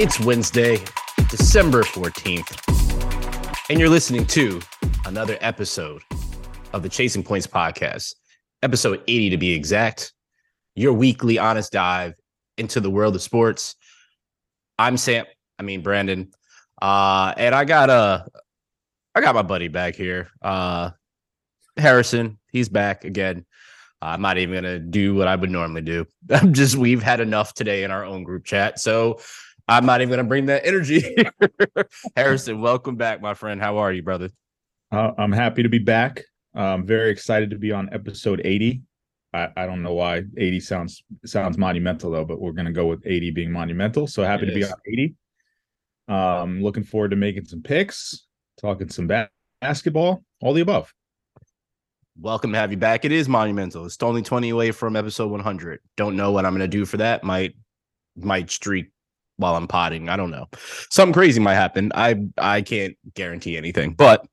It's Wednesday, December 14th, and you're listening to another episode of the Chasing Points podcast, episode 80 to be exact, your weekly honest dive into the world of sports. I'm Sam, I mean Brandon, uh, and I got a, I got my buddy back here, uh, Harrison. He's back again. I'm not even gonna do what I would normally do. I'm just we've had enough today in our own group chat, so I'm not even gonna bring that energy. Harrison, welcome back, my friend. How are you, brother? Uh, I'm happy to be back. I'm very excited to be on episode 80. I, I don't know why 80 sounds sounds monumental though, but we're gonna go with 80 being monumental. So happy It to be on 80. Um, looking forward to making some picks, talking some ba- basketball, all the above. Welcome to have you back. It is monumental. It's only 20 away from episode 100. Don't know what I'm gonna do for that. Might might streak while I'm potting. I don't know. Something crazy might happen. I I can't guarantee anything, but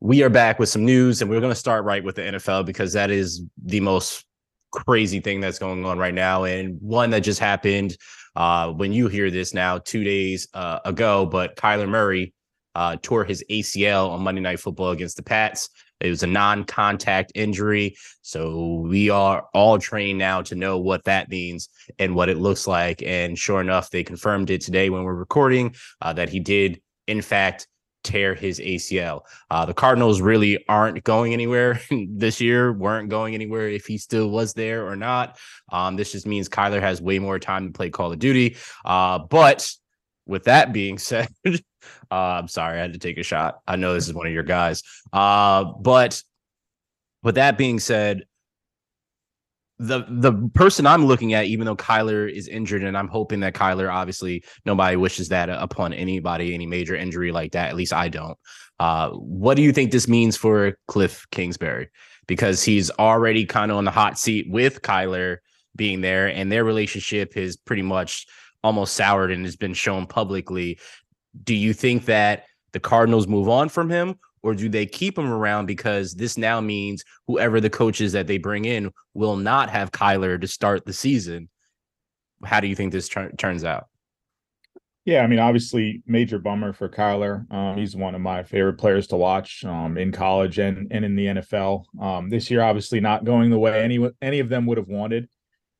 we are back with some news, and we're going to start right with the NFL because that is the most crazy thing that's going on right now, and one that just happened uh, when you hear this now, two days uh, ago. But Kyler Murray uh, tore his ACL on Monday Night Football against the Pats. It was a non-contact injury, so we are all trained now to know what that means and what it looks like. And sure enough, they confirmed it today when we're recording uh, that he did, in fact, tear his ACL. Uh, the Cardinals really aren't going anywhere this year, weren't going anywhere if he still was there or not. Um, this just means Kyler has way more time to play Call of Duty. Uh, but with that being said, uh, I'm sorry, I had to take a shot. I know this is one of your guys. Uh, but with that being said, the the person I'm looking at, even though Kyler is injured, and I'm hoping that Kyler, obviously, nobody wishes that upon anybody, any major injury like that. At least I don't. Uh, what do you think this means for Cliff Kingsbury? Because he's already kind of on the hot seat with Kyler being there, and their relationship is pretty much almost soured and has been shown publicly. Do you think that the Cardinals move on from him, or do they keep him around because this now means whoever the coaches that they bring in will not have Kyler to start the season? How do you think this tur- turns out? Yeah, I mean, obviously, major bummer for Kyler. Um, he's one of my favorite players to watch um, in college and and in the NFL. Um, this year, obviously, not going the way any any of them would have wanted.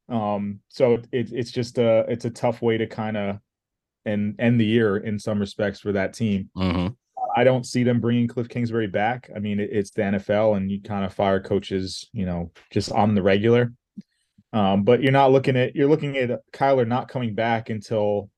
Um, so it, it's just a it's a tough way to kind of and end the year in some respects for that team. Mm-hmm. I don't see them bringing Cliff Kingsbury back. I mean, it, it's the NFL, and you kind of fire coaches, you know, just on the regular. Um, but you're not looking at you're looking at Kyler not coming back until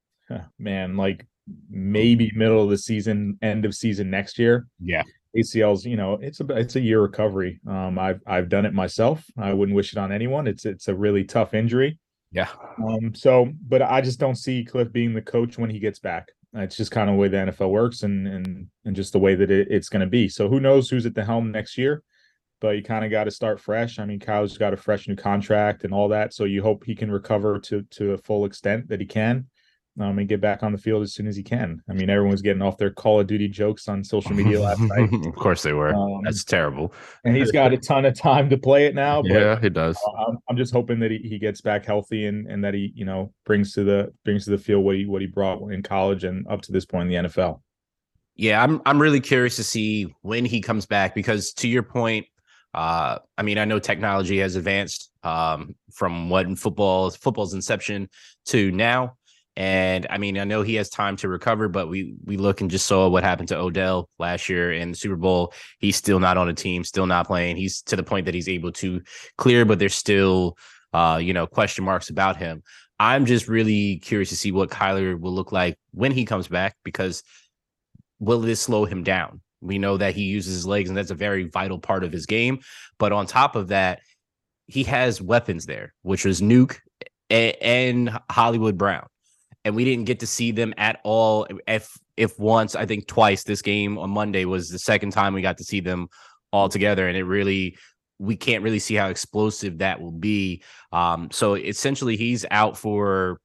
man, like maybe middle of the season, end of season next year. Yeah. ACLs, you know, it's a it's a year recovery. Um, I've I've done it myself. I wouldn't wish it on anyone. It's it's a really tough injury. Yeah. Um, so, but I just don't see Cliff being the coach when he gets back. It's just kind of the way the NFL works, and and and just the way that it, it's going to be. So, who knows who's at the helm next year? But you kind of got to start fresh. I mean, Kyle's got a fresh new contract and all that, so you hope he can recover to to a full extent that he can, um, and get back on the field as soon as he can. I mean, everyone's getting off their Call of Duty jokes on social media last night, of course they were. Um, That's terrible. and he's got a ton of time to play it now. But Yeah, he does. I'm, I'm just hoping that he, he gets back healthy and, and that he you know brings to the brings to the field what he what he brought in college and up to this point in the NFL. Yeah, I'm I'm really curious to see when he comes back because to your point, uh, I mean, I know technology has advanced um, from what in football football's inception to now. And I mean, I know he has time to recover, but we we look and just saw what happened to Odell last year in the Super Bowl. He's still not on a team, still not playing. He's to the point that he's able to clear, but there's still uh, you know, question marks about him. I'm just really curious to see what Kyler will look like when he comes back because will this slow him down? We know that he uses his legs, and that's a very vital part of his game. But on top of that, he has weapons there, which was Nuke and Hollywood Brown. And we didn't get to see them at all. If if once, I think twice this game on Monday was the second time we got to see them all together. And it really we can't really see how explosive that will be. Um, so essentially he's out for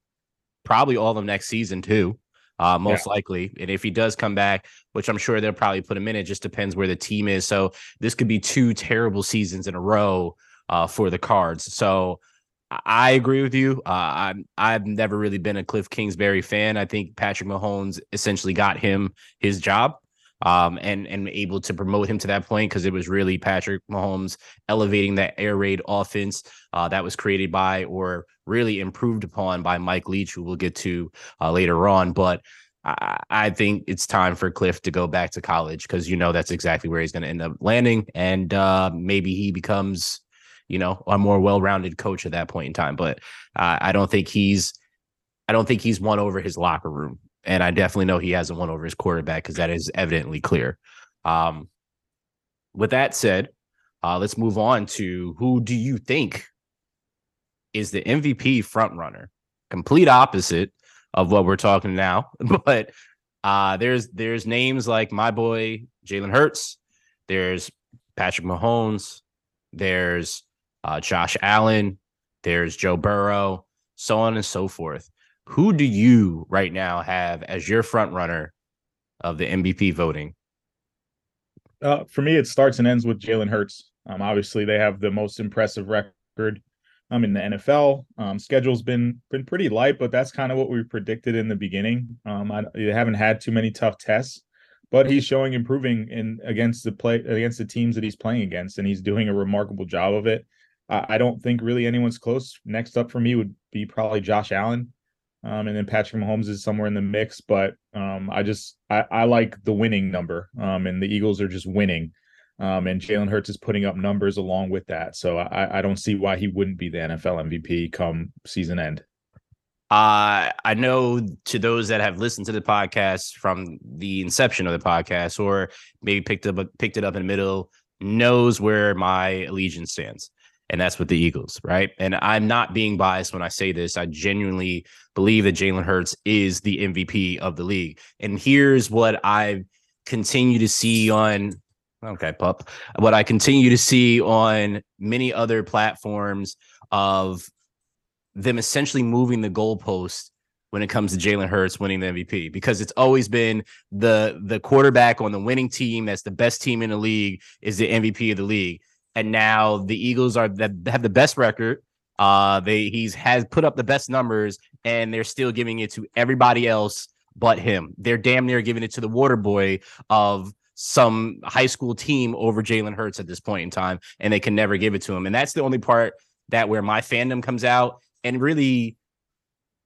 probably all of next season too. Uh, most likely. And if he does come back, which I'm sure they'll probably put him in, it just depends where the team is. So this could be two terrible seasons in a row uh, for the cards. So I agree with you. Uh, I'm I've never really been a Cliff Kingsbury fan. I think Patrick Mahomes essentially got him his job, um, and and able to promote him to that point because it was really Patrick Mahomes elevating that air raid offense uh, that was created by or really improved upon by Mike Leach, who we'll get to uh, later on. But I, I think it's time for Cliff to go back to college because you know that's exactly where he's going to end up landing, and uh, maybe he becomes you know, a more well-rounded coach at that point in time. But uh, I don't think he's, I don't think he's won over his locker room, and I definitely know he hasn't won over his quarterback because that is evidently clear. Um, with that said, uh, let's move on to who do you think is the MVP frontrunner? Complete opposite of what we're talking now, but uh, there's there's names like my boy Jalen Hurts, there's Patrick Mahomes, there's uh, Josh Allen, there's Joe Burrow, so on and so forth. Who do you right now have as your front runner of the MVP voting? Uh, for me, it starts and ends with Jalen Hurts. Um, obviously, they have the most impressive record um, in the NFL. Um, schedule's been been pretty light, but that's kind of what we predicted in the beginning. Um, I, they haven't had too many tough tests, but he's showing improving in against the play against the teams that he's playing against, and he's doing a remarkable job of it. I don't think really anyone's close. Next up for me would be probably Josh Allen. Um, and then Patrick Mahomes is somewhere in the mix, but um, I just I, I, like the winning number, um, and the Eagles are just winning, um, and Jalen Hurts is putting up numbers along with that, so I, I don't see why he wouldn't be the NFL MVP come season end. Uh, I know to those that have listened to the podcast from the inception of the podcast, or maybe picked up picked it up in the middle, knows where my allegiance stands and that's with the Eagles, right? And I'm not being biased when I say this. I genuinely believe that Jalen Hurts is the MVP of the league. And here's what I continue to see on okay, pup. What I continue to see on many other platforms of them essentially moving the goalpost when it comes to Jalen Hurts winning the MVP because it's always been the the quarterback on the winning team that's the best team in the league is the MVP of the league and now the Eagles are that have the best record. Uh, they he's has put up the best numbers, and they're still giving it to everybody else but him. They're damn near giving it to the water boy of some high school team over Jalen Hurts at this point in time, and they can never give it to him. And that's the only part that where my fandom comes out, and really,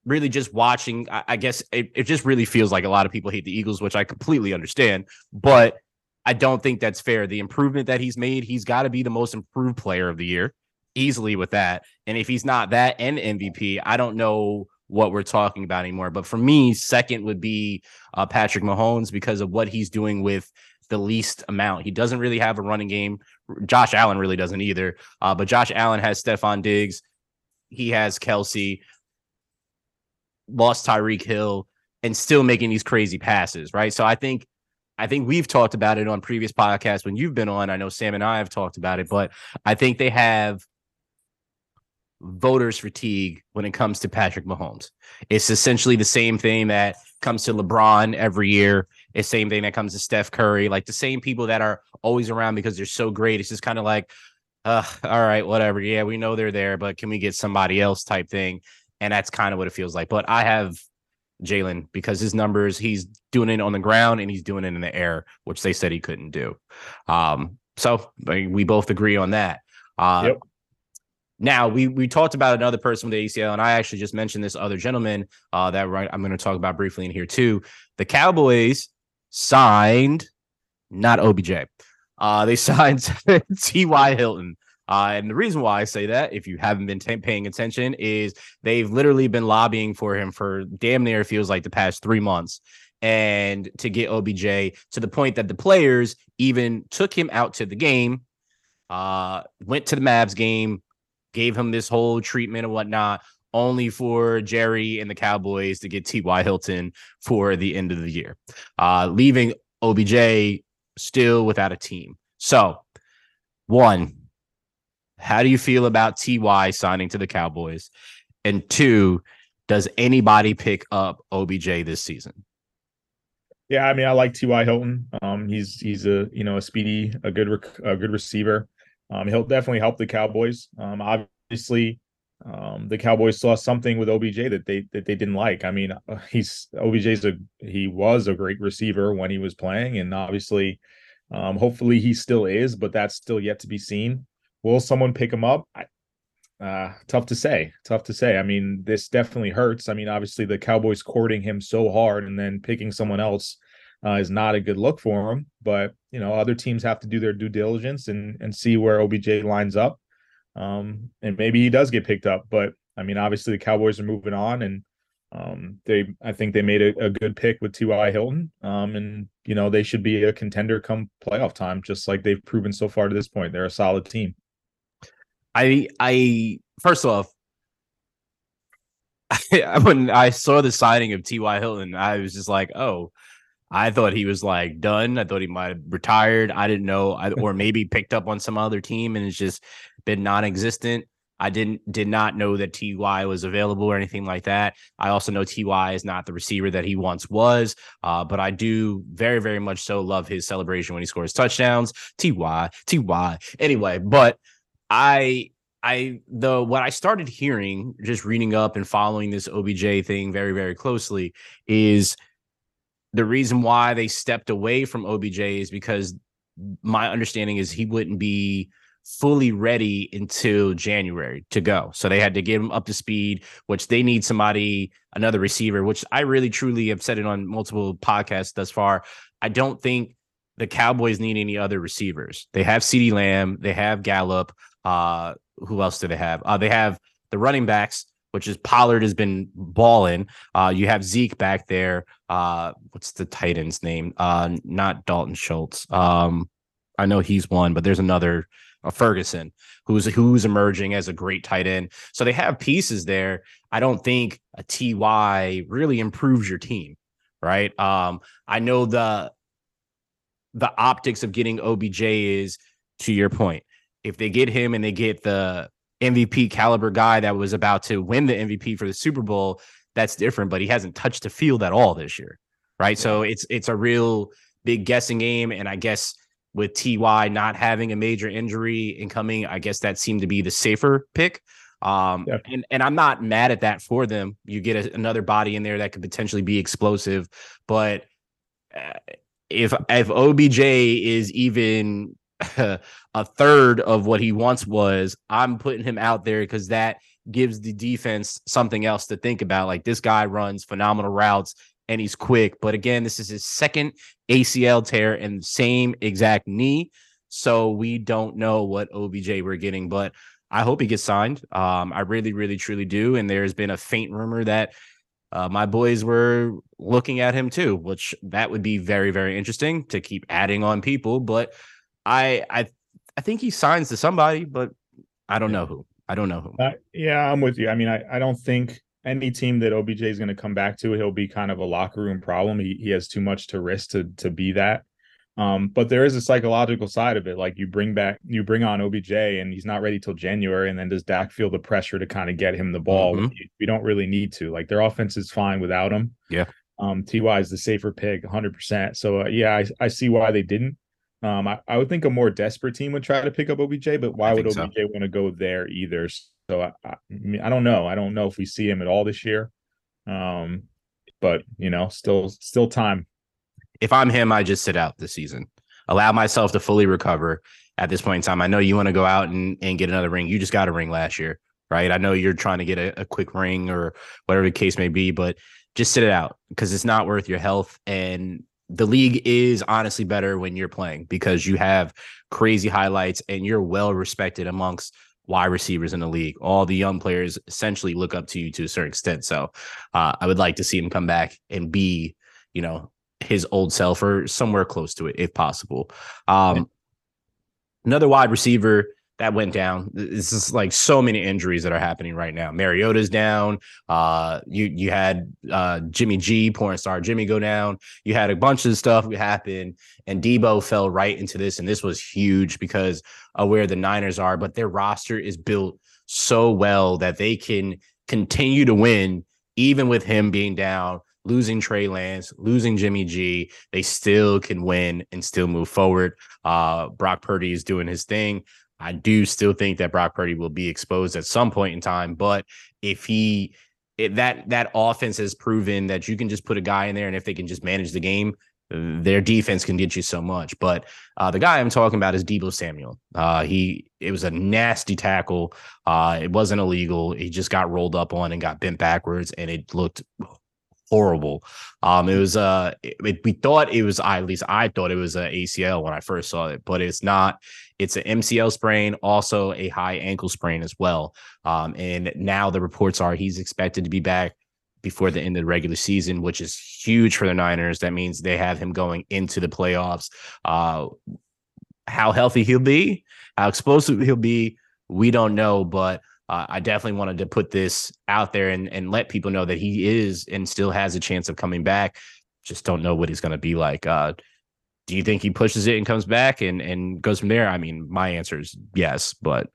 really just watching. I, I guess it, it just really feels like a lot of people hate the Eagles, which I completely understand, but I don't think that's fair. The improvement that he's made, he's got to be the most improved player of the year easily with that. And if he's not that and MVP, I don't know what we're talking about anymore. But for me, second would be uh, Patrick Mahomes because of what he's doing with the least amount. He doesn't really have a running game. Josh Allen really doesn't either. Uh, but Josh Allen has Stefon Diggs. He has Kelce. lost Tyreek Hill, and still making these crazy passes, right? So I think I think we've talked about it on previous podcasts when you've been on. I know Sam and I have talked about it, but I think they have voters fatigue when it comes to Patrick Mahomes. It's essentially the same thing that comes to LeBron every year. It's the same thing that comes to Steph Curry, like the same people that are always around because they're so great. It's just kind of like, uh, all right, whatever. Yeah, we know they're there, but can we get somebody else type thing? And that's kind of what it feels like. But I have Jalen because his numbers, he's doing it on the ground and he's doing it in the air, which they said he couldn't do. Um, so we both agree on that. Uh, yep. Now we we talked about another person with the ACL, and I actually just mentioned this other gentleman uh, that right I'm going to talk about briefly in here too. The Cowboys signed not OBJ. Uh, they signed T.Y. Hilton. Uh, and the reason why I say that, if you haven't been t- paying attention, is they've literally been lobbying for him for damn near feels like the past three months. And to get OBJ to the point that the players even took him out to the game, uh, went to the Mavs game, gave him this whole treatment and whatnot, only for Jerry and the Cowboys to get T.Y. Hilton for the end of the year, uh, leaving OBJ still without a team. So, one, how do you feel about Ty signing to the Cowboys? And two, does anybody pick up OBJ this season? Yeah, I mean, I like T.Y. Hilton. Um, he's he's a you know a speedy, a good a good receiver. Um, he'll definitely help the Cowboys. Um, obviously, um, the Cowboys saw something with OBJ that they that they didn't like. I mean, uh, he's OBJ's a he was a great receiver when he was playing, and obviously, um, hopefully he still is, but that's still yet to be seen. Will someone pick him up? I, uh, tough to say. Tough to say. I mean, this definitely hurts. I mean, obviously the Cowboys courting him so hard and then picking someone else uh, is not a good look for him. But you know, other teams have to do their due diligence and and see where OBJ lines up. Um, and maybe he does get picked up. But I mean, obviously the Cowboys are moving on, and um, they I think they made a, a good pick with T.Y. Hilton. Um, and you know they should be a contender come playoff time, just like they've proven so far to this point. They're a solid team. I I first off, when I saw the signing of T.Y. Hilton, I was just like, oh, I thought he was like done. I thought he might have retired. I didn't know, I, or maybe picked up on some other team and it's just been non-existent. I didn't did not know that Ty was available or anything like that. I also know Ty is not the receiver that he once was, uh, but I do very very much so love his celebration when he scores touchdowns. Ty Ty anyway, but I I the what I started hearing just reading up and following this OBJ thing very very closely is the reason why they stepped away from OBJ is because my understanding is he wouldn't be fully ready until January to go. So they had to get him up to speed, which they need somebody, another receiver, which I really truly have said it on multiple podcasts thus far. I don't think the Cowboys need any other receivers. They have CeeDee Lamb, they have Gallup. Uh, who else do they have? Uh, they have the running backs which is Pollard has been balling. Uh, you have Zeke back there. Uh, what's the tight end's name? Uh, not Dalton Schultz. Um, I know he's one, but there's another uh, Ferguson who's who's emerging as a great tight end. So they have pieces there. I don't think a TY really improves your team, right? Um, I know the the optics of getting OBJ is to your point. If they get him and they get the MVP caliber guy that was about to win the MVP for the Super Bowl, that's different. But he hasn't touched the field at all this year, right? Yeah. So it's it's a real big guessing game, and I guess with Ty not having a major injury incoming, I guess that seemed to be the safer pick. Um, yeah. and and I'm not mad at that for them. You get a, another body in there that could potentially be explosive, but uh, if if OBJ is even a third of what he once was, I'm putting him out there because that gives the defense something else to think about. Like this guy runs phenomenal routes and he's quick. But again, this is his second ACL tear and same exact knee. So we don't know what OBJ we're getting, but I hope he gets signed. Um, I really, really, truly do. And there's been a faint rumor that uh, my boys were looking at him too, which that would be very, very interesting to keep adding on people. But I I I think he signs to somebody, but I don't know who. I don't know who. Uh, yeah, I'm with you. I mean, I, I don't think any team that OBJ is going to come back to, he'll be kind of a locker room problem. He he has too much to risk to to be that. Um, but there is a psychological side of it. Like you bring back, you bring on OBJ, and he's not ready till January, and then does Dak feel the pressure to kind of get him the ball? Mm-hmm. We don't really need to. Like their offense is fine without him. Yeah. Um, Ty is the safer pick, 100. percent So uh, yeah, I, I see why they didn't. Um, I, I would think a more desperate team would try to pick up OBJ, but why would OBJ so. want to go there either? So I, I, I don't know. I don't know if we see him at all this year. Um, but you know, still still time. If I'm him, I just sit out this season. Allow myself to fully recover at this point in time. I know you want to go out and, and get another ring. You just got a ring last year, right? I know you're trying to get a, a quick ring or whatever the case may be, but just sit it out because it's not worth your health. And the league is honestly better when you're playing because you have crazy highlights and you're well respected amongst wide receivers in the league. All the young players essentially look up to you to a certain extent. So uh, I would like to see him come back and be, you know, his old self or somewhere close to it if possible. Um. Another wide receiver that went down. This is like so many injuries that are happening right now. Mariota's down. Uh, you you had uh, Jimmy G, porn star Jimmy, go down. You had a bunch of stuff happen, and Deebo fell right into this, and this was huge because of where the Niners are. But their roster is built so well that they can continue to win even with him being down. Losing Trey Lance, losing Jimmy G, they still can win and still move forward. Uh, Brock Purdy is doing his thing I do still think that Brock Purdy will be exposed at some point in time. But if he it, that that offense has proven that you can just put a guy in there, and if they can just manage the game, their defense can get you so much. But uh, the guy I'm talking about is Deebo Samuel. Uh, he it was a nasty tackle. Uh, it wasn't illegal. He just got rolled up on and got bent backwards, and it looked horrible. Um, it was uh, it, we thought it was at least I thought it was a ACL when I first saw it, but it's not. It's an MCL sprain, also a high ankle sprain as well. Um, and now the reports are he's expected to be back before the end of the regular season, which is huge for the Niners. That means they have him going into the playoffs. Uh, how healthy he'll be, how explosive he'll be, we don't know, but uh, I definitely wanted to put this out there and, and let people know that he is and still has a chance of coming back. Just don't know what he's going to be like. Uh, do you think he pushes it and comes back and, and goes from there? I mean, my answer is yes, but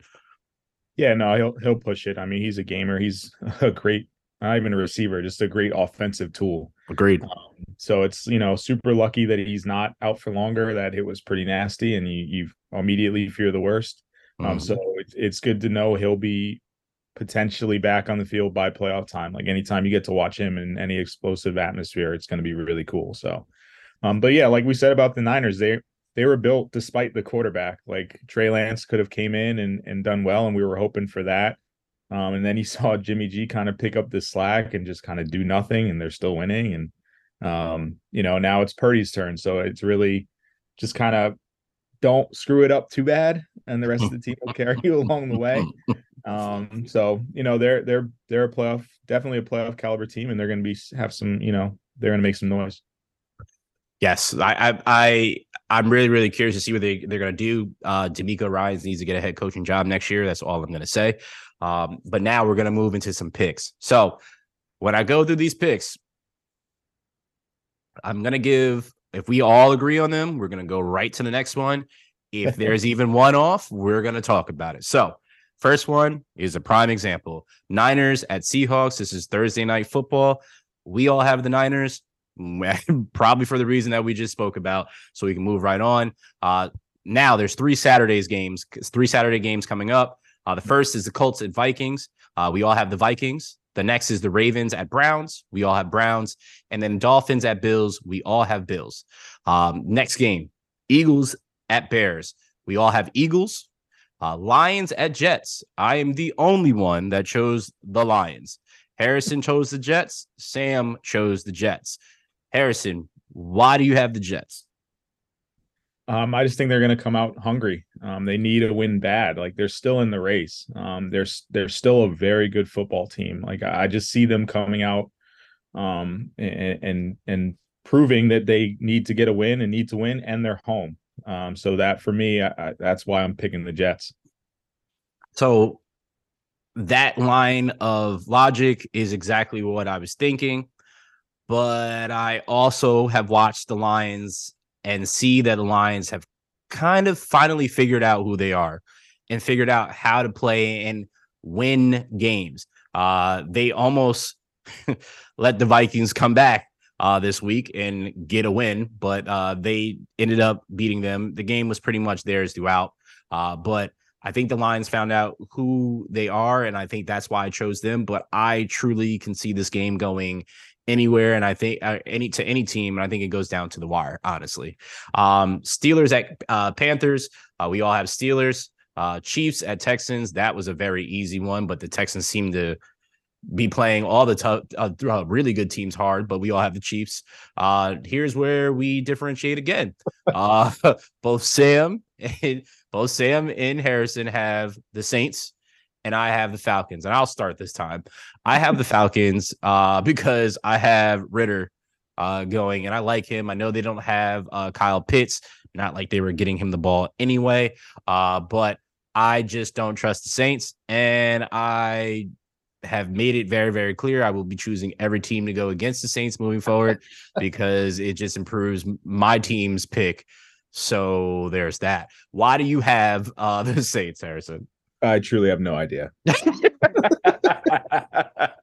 yeah, no, he'll he'll push it. I mean, he's a gamer. He's a great not even a receiver, just a great offensive tool. Agreed. Um, so it's you know super lucky that he's not out for longer. That it was pretty nasty, and you you immediately fear the worst. Um, mm-hmm. Um, so it's it's good to know he'll be potentially back on the field by playoff time. Like anytime you get to watch him in any explosive atmosphere, it's going to be really cool. So, um, but yeah, like we said about the Niners, they they were built despite the quarterback. Like Trey Lance could have came in and and done well, and we were hoping for that. Um, and then he saw Jimmy G kind of pick up the slack and just kind of do nothing, and they're still winning. And um, you know, now it's Purdy's turn, so it's really just kind of don't screw it up too bad, and the rest of the team will carry you along the way. Um, so you know, they're they're they're a playoff, definitely a playoff caliber team, and they're going to be have some, you know, they're going to make some noise. Yes, I, I, I I'm really, really curious to see what they, they're going to do. Uh, DeMeco Ryans needs to get a head coaching job next year. That's all I'm going to say. Um, but now we're going to move into some picks. So when I go through these picks, I'm going to give, if we all agree on them, we're going to go right to the next one. If there's even one off, we're going to talk about it. So, first one is a prime example Niners at Seahawks. This is Thursday night football. We all have the Niners, probably for the reason that we just spoke about. So we can move right on. Uh, now there's three Saturdays games, three Saturday games coming up. Uh, the first is the Colts at Vikings. Uh, we all have the Vikings. The next is the Ravens at Browns. We all have Browns. And then Dolphins at Bills. We all have Bills. Um, next game, Eagles at Bears. We all have Eagles. Uh, Lions at Jets. I am the only one that chose the Lions. Harrison chose the Jets. Sam chose the Jets. Harrison, why do you have the Jets? Um, I just think they're going to come out hungry. Um, they need a win bad. Like they're still in the race. Um, they're they're still a very good football team. Like I just see them coming out, um, and and, and proving that they need to get a win and need to win, and they're home. Um, so that for me, I, I, that's why I'm picking the Jets. So that line of logic is exactly what I was thinking. But I also have watched the Lions and see that the Lions have kind of finally figured out who they are and figured out how to play and win games. Uh, they almost let the Vikings come back uh, this week and get a win, but uh, they ended up beating them. The game was pretty much theirs throughout. Uh, but I think the Lions found out who they are, and I think that's why I chose them. But I truly can see this game going anywhere and i think uh, any to any team and i think it goes down to the wire honestly. Um steelers at uh panthers uh, we all have steelers. Uh chiefs at texans that was a very easy one but the texans seem to be playing all the tough uh, uh, really good teams hard but we all have the chiefs. Uh here's where we differentiate again. Uh both sam and both sam and harrison have the saints and I have the Falcons, and I'll start this time. I have the Falcons uh, because I have Ridder uh, going, and I like him. I know they don't have uh, Kyle Pitts, not like they were getting him the ball anyway, uh, but I just don't trust the Saints, and I have made it very, very clear I will be choosing every team to go against the Saints moving forward because it just improves my team's pick. So there's that. Why do you have uh, the Saints, Harrison? I truly have no idea.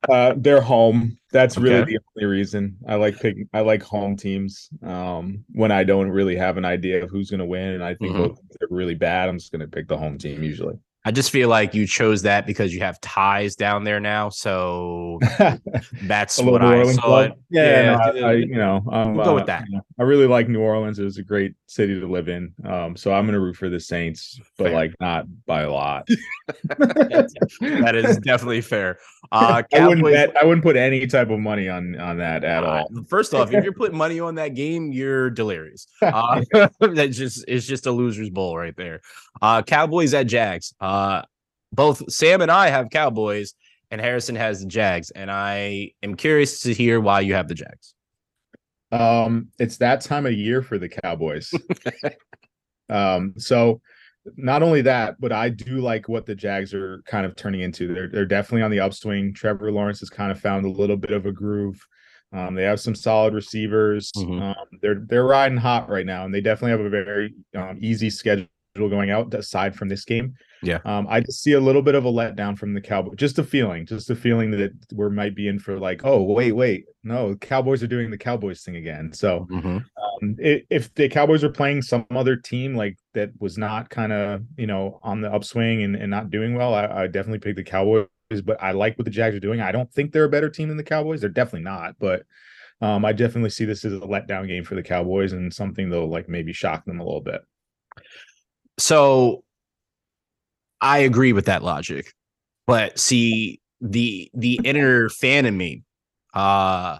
uh, they're home. That's really the only reason I like picking. I like home teams. Um, when I don't really have an idea of who's going to win, and I think Mhm. both are really bad, I'm just going to pick the home team usually. I just feel like you chose that because you have ties down there now. So that's what I Orleans saw. it. Yeah, no, I, I- you know, um, We'll go with uh, that. you know, I really like New Orleans. It was a great city to live in. Um, so I'm going to root for the Saints, but Fair. like not by a lot. that is definitely fair. Uh, I wouldn't bet. I wouldn't put any type of money on on that at Uh, all. First off, if you're putting money on that game, you're delirious. Uh, that's just it's just a loser's bowl right there. Uh, Cowboys at Jags. Uh, both Sam and I have Cowboys, and Harrison has the Jags. And I am curious to hear why you have the Jags. Um, it's that time of year for the Cowboys. um, so not only that, but I do like what the Jags are kind of turning into. They're they're definitely on the upswing. Trevor Lawrence has kind of found a little bit of a groove. Um, they have some solid receivers. Mhm. Um, they're they're riding hot right now, and they definitely have a very um, easy schedule going out aside from this game. Yeah. Um, I just see a little bit of a letdown from the Cowboys. Just a feeling, just a feeling that we might be in for like, oh wait, wait, no, Cowboys are doing the Cowboys thing again. So Mhm. um, i- if the Cowboys are playing some other team like that was not kind of you know on the upswing and, and not doing well, I, I definitely pick the Cowboys. But I like what the Jags are doing. I don't think they're a better team than the Cowboys. They're definitely not. But um, I definitely see this as a letdown game for the Cowboys and something that'll like maybe shock them a little bit. So I agree with that logic. But see, the the inner fan in me uh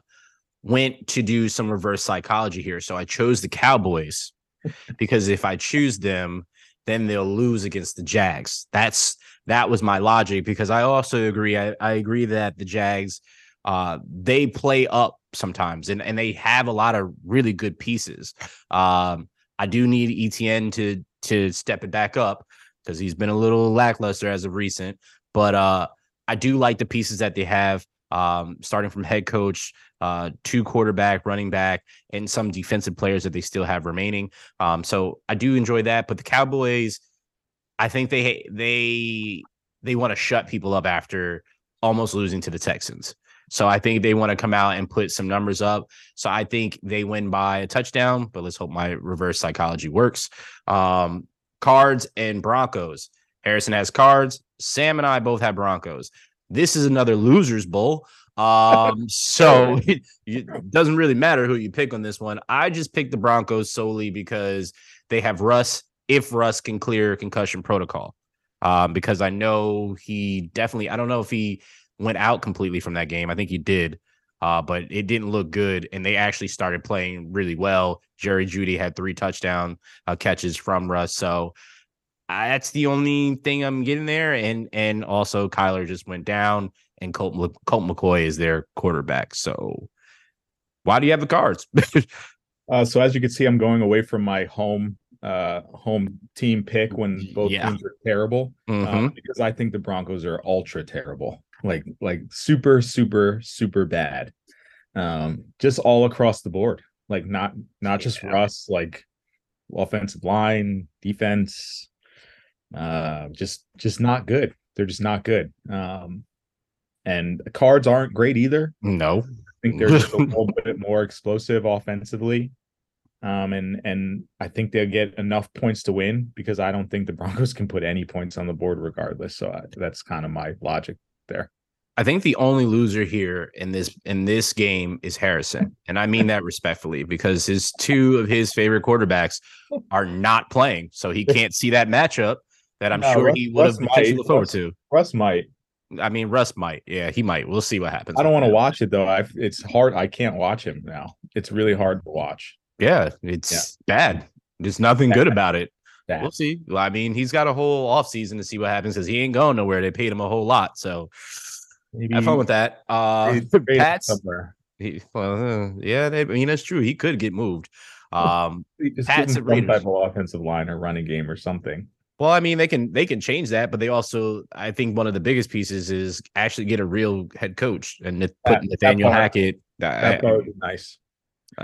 went to do some reverse psychology here. So I chose the Cowboys because if I choose them, then they'll lose against the Jags. That's that was my logic because I also agree. I, I agree that the Jags uh they play up sometimes and, and they have a lot of really good pieces. Um I do need ETN to to step it back up because he's been a little lackluster as of recent. But uh, I do like the pieces that they have, um, starting from head coach, uh, two quarterback, running back, and some defensive players that they still have remaining. Um, so I do enjoy that. But the Cowboys, I think they they they want to shut people up after almost losing to the Texans. So I think they want to come out and put some numbers up. So I think they win by a touchdown, but let's hope my reverse psychology works. Um, cards and Broncos. Harrison has cards. Sam and I both have Broncos. This is another losers bowl. Um, so it, it doesn't really matter who you pick on this one. I just picked the Broncos solely because they have Russ. If Russ can clear concussion protocol, um, because I know he definitely. I don't know if he went out completely from that game. I think he did, uh, but it didn't look good. And they actually started playing really well. Jerry Jeudy had three touchdown uh, catches from Russ, so I, that's the only thing I'm getting there. And and also Kyler just went down, and Colt Colt McCoy is their quarterback. So why do you have the cards? Uh, so as you can see, I'm going away from my home uh home team pick when both Yeah. teams are terrible. Mhm. um, because I think the Broncos are ultra terrible, like like super super super bad, um, just all across the board. Like not not just Yeah. Russ, like offensive line, defense, uh, just just not good. They're just not good. Um, and the cards aren't great either. no. I think they're just a little bit more explosive offensively. Um, and and I think they'll get enough points to win because I don't think the Broncos can put any points on the board regardless. So I, that's kind of my logic there. I think the only loser here in this in this game is Harrison, and I mean that respectfully because his two of his favorite quarterbacks are not playing, so he can't see that matchup that I'm No, sure Russ- he would have Russ potentially looked forward Russ- to. Russ might. I mean, Russ might, yeah, he might. We'll see what happens. I don't want to watch it though. I it's hard. I can't watch him now. It's really hard to watch. Yeah, it's bad. There's nothing good about it. That. We'll see. Well, I mean, he's got a whole off season to see what happens because he ain't going nowhere. They paid him a whole lot, so Maybe have fun with that. Uh, Pats. somewhere. He, well, uh, yeah, they, I mean that's true. He could get moved. Um, Pats give some Raiders. type of offensive line or running game or something. well, I mean they can they can change that, but they also I think one of the biggest pieces is actually get a real head coach and Nath- put That- that Nathaniel part- Hackett. That part would be nice.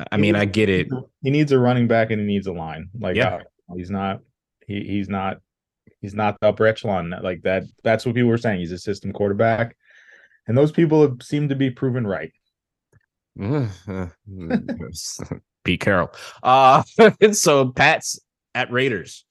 I mean, I get it. He needs a running back and he needs a line. Like Yeah. uh, he's not he he's not he's not the upper echelon. Like that that's what people were saying. He's a system quarterback. And those people have seemed to be proven right. Pete Carroll. Uh, so Pats at Raiders.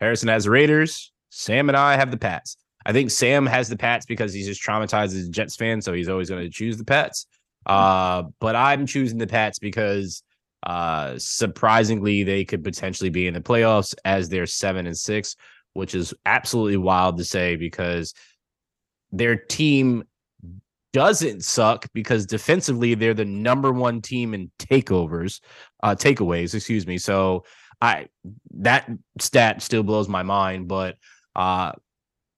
Harrison has Raiders. Sam and I have the Pats. I think Sam has the Pats because he's just traumatized as a Jets fan, so he's always going to choose the Pats. Uh, but I'm choosing the Pats because uh, surprisingly they could potentially be in the playoffs as they're seven and six, which is absolutely wild to say because their team doesn't suck because defensively they're the number one team in takeovers, uh, takeaways, excuse me. So I that stat still blows my mind, but uh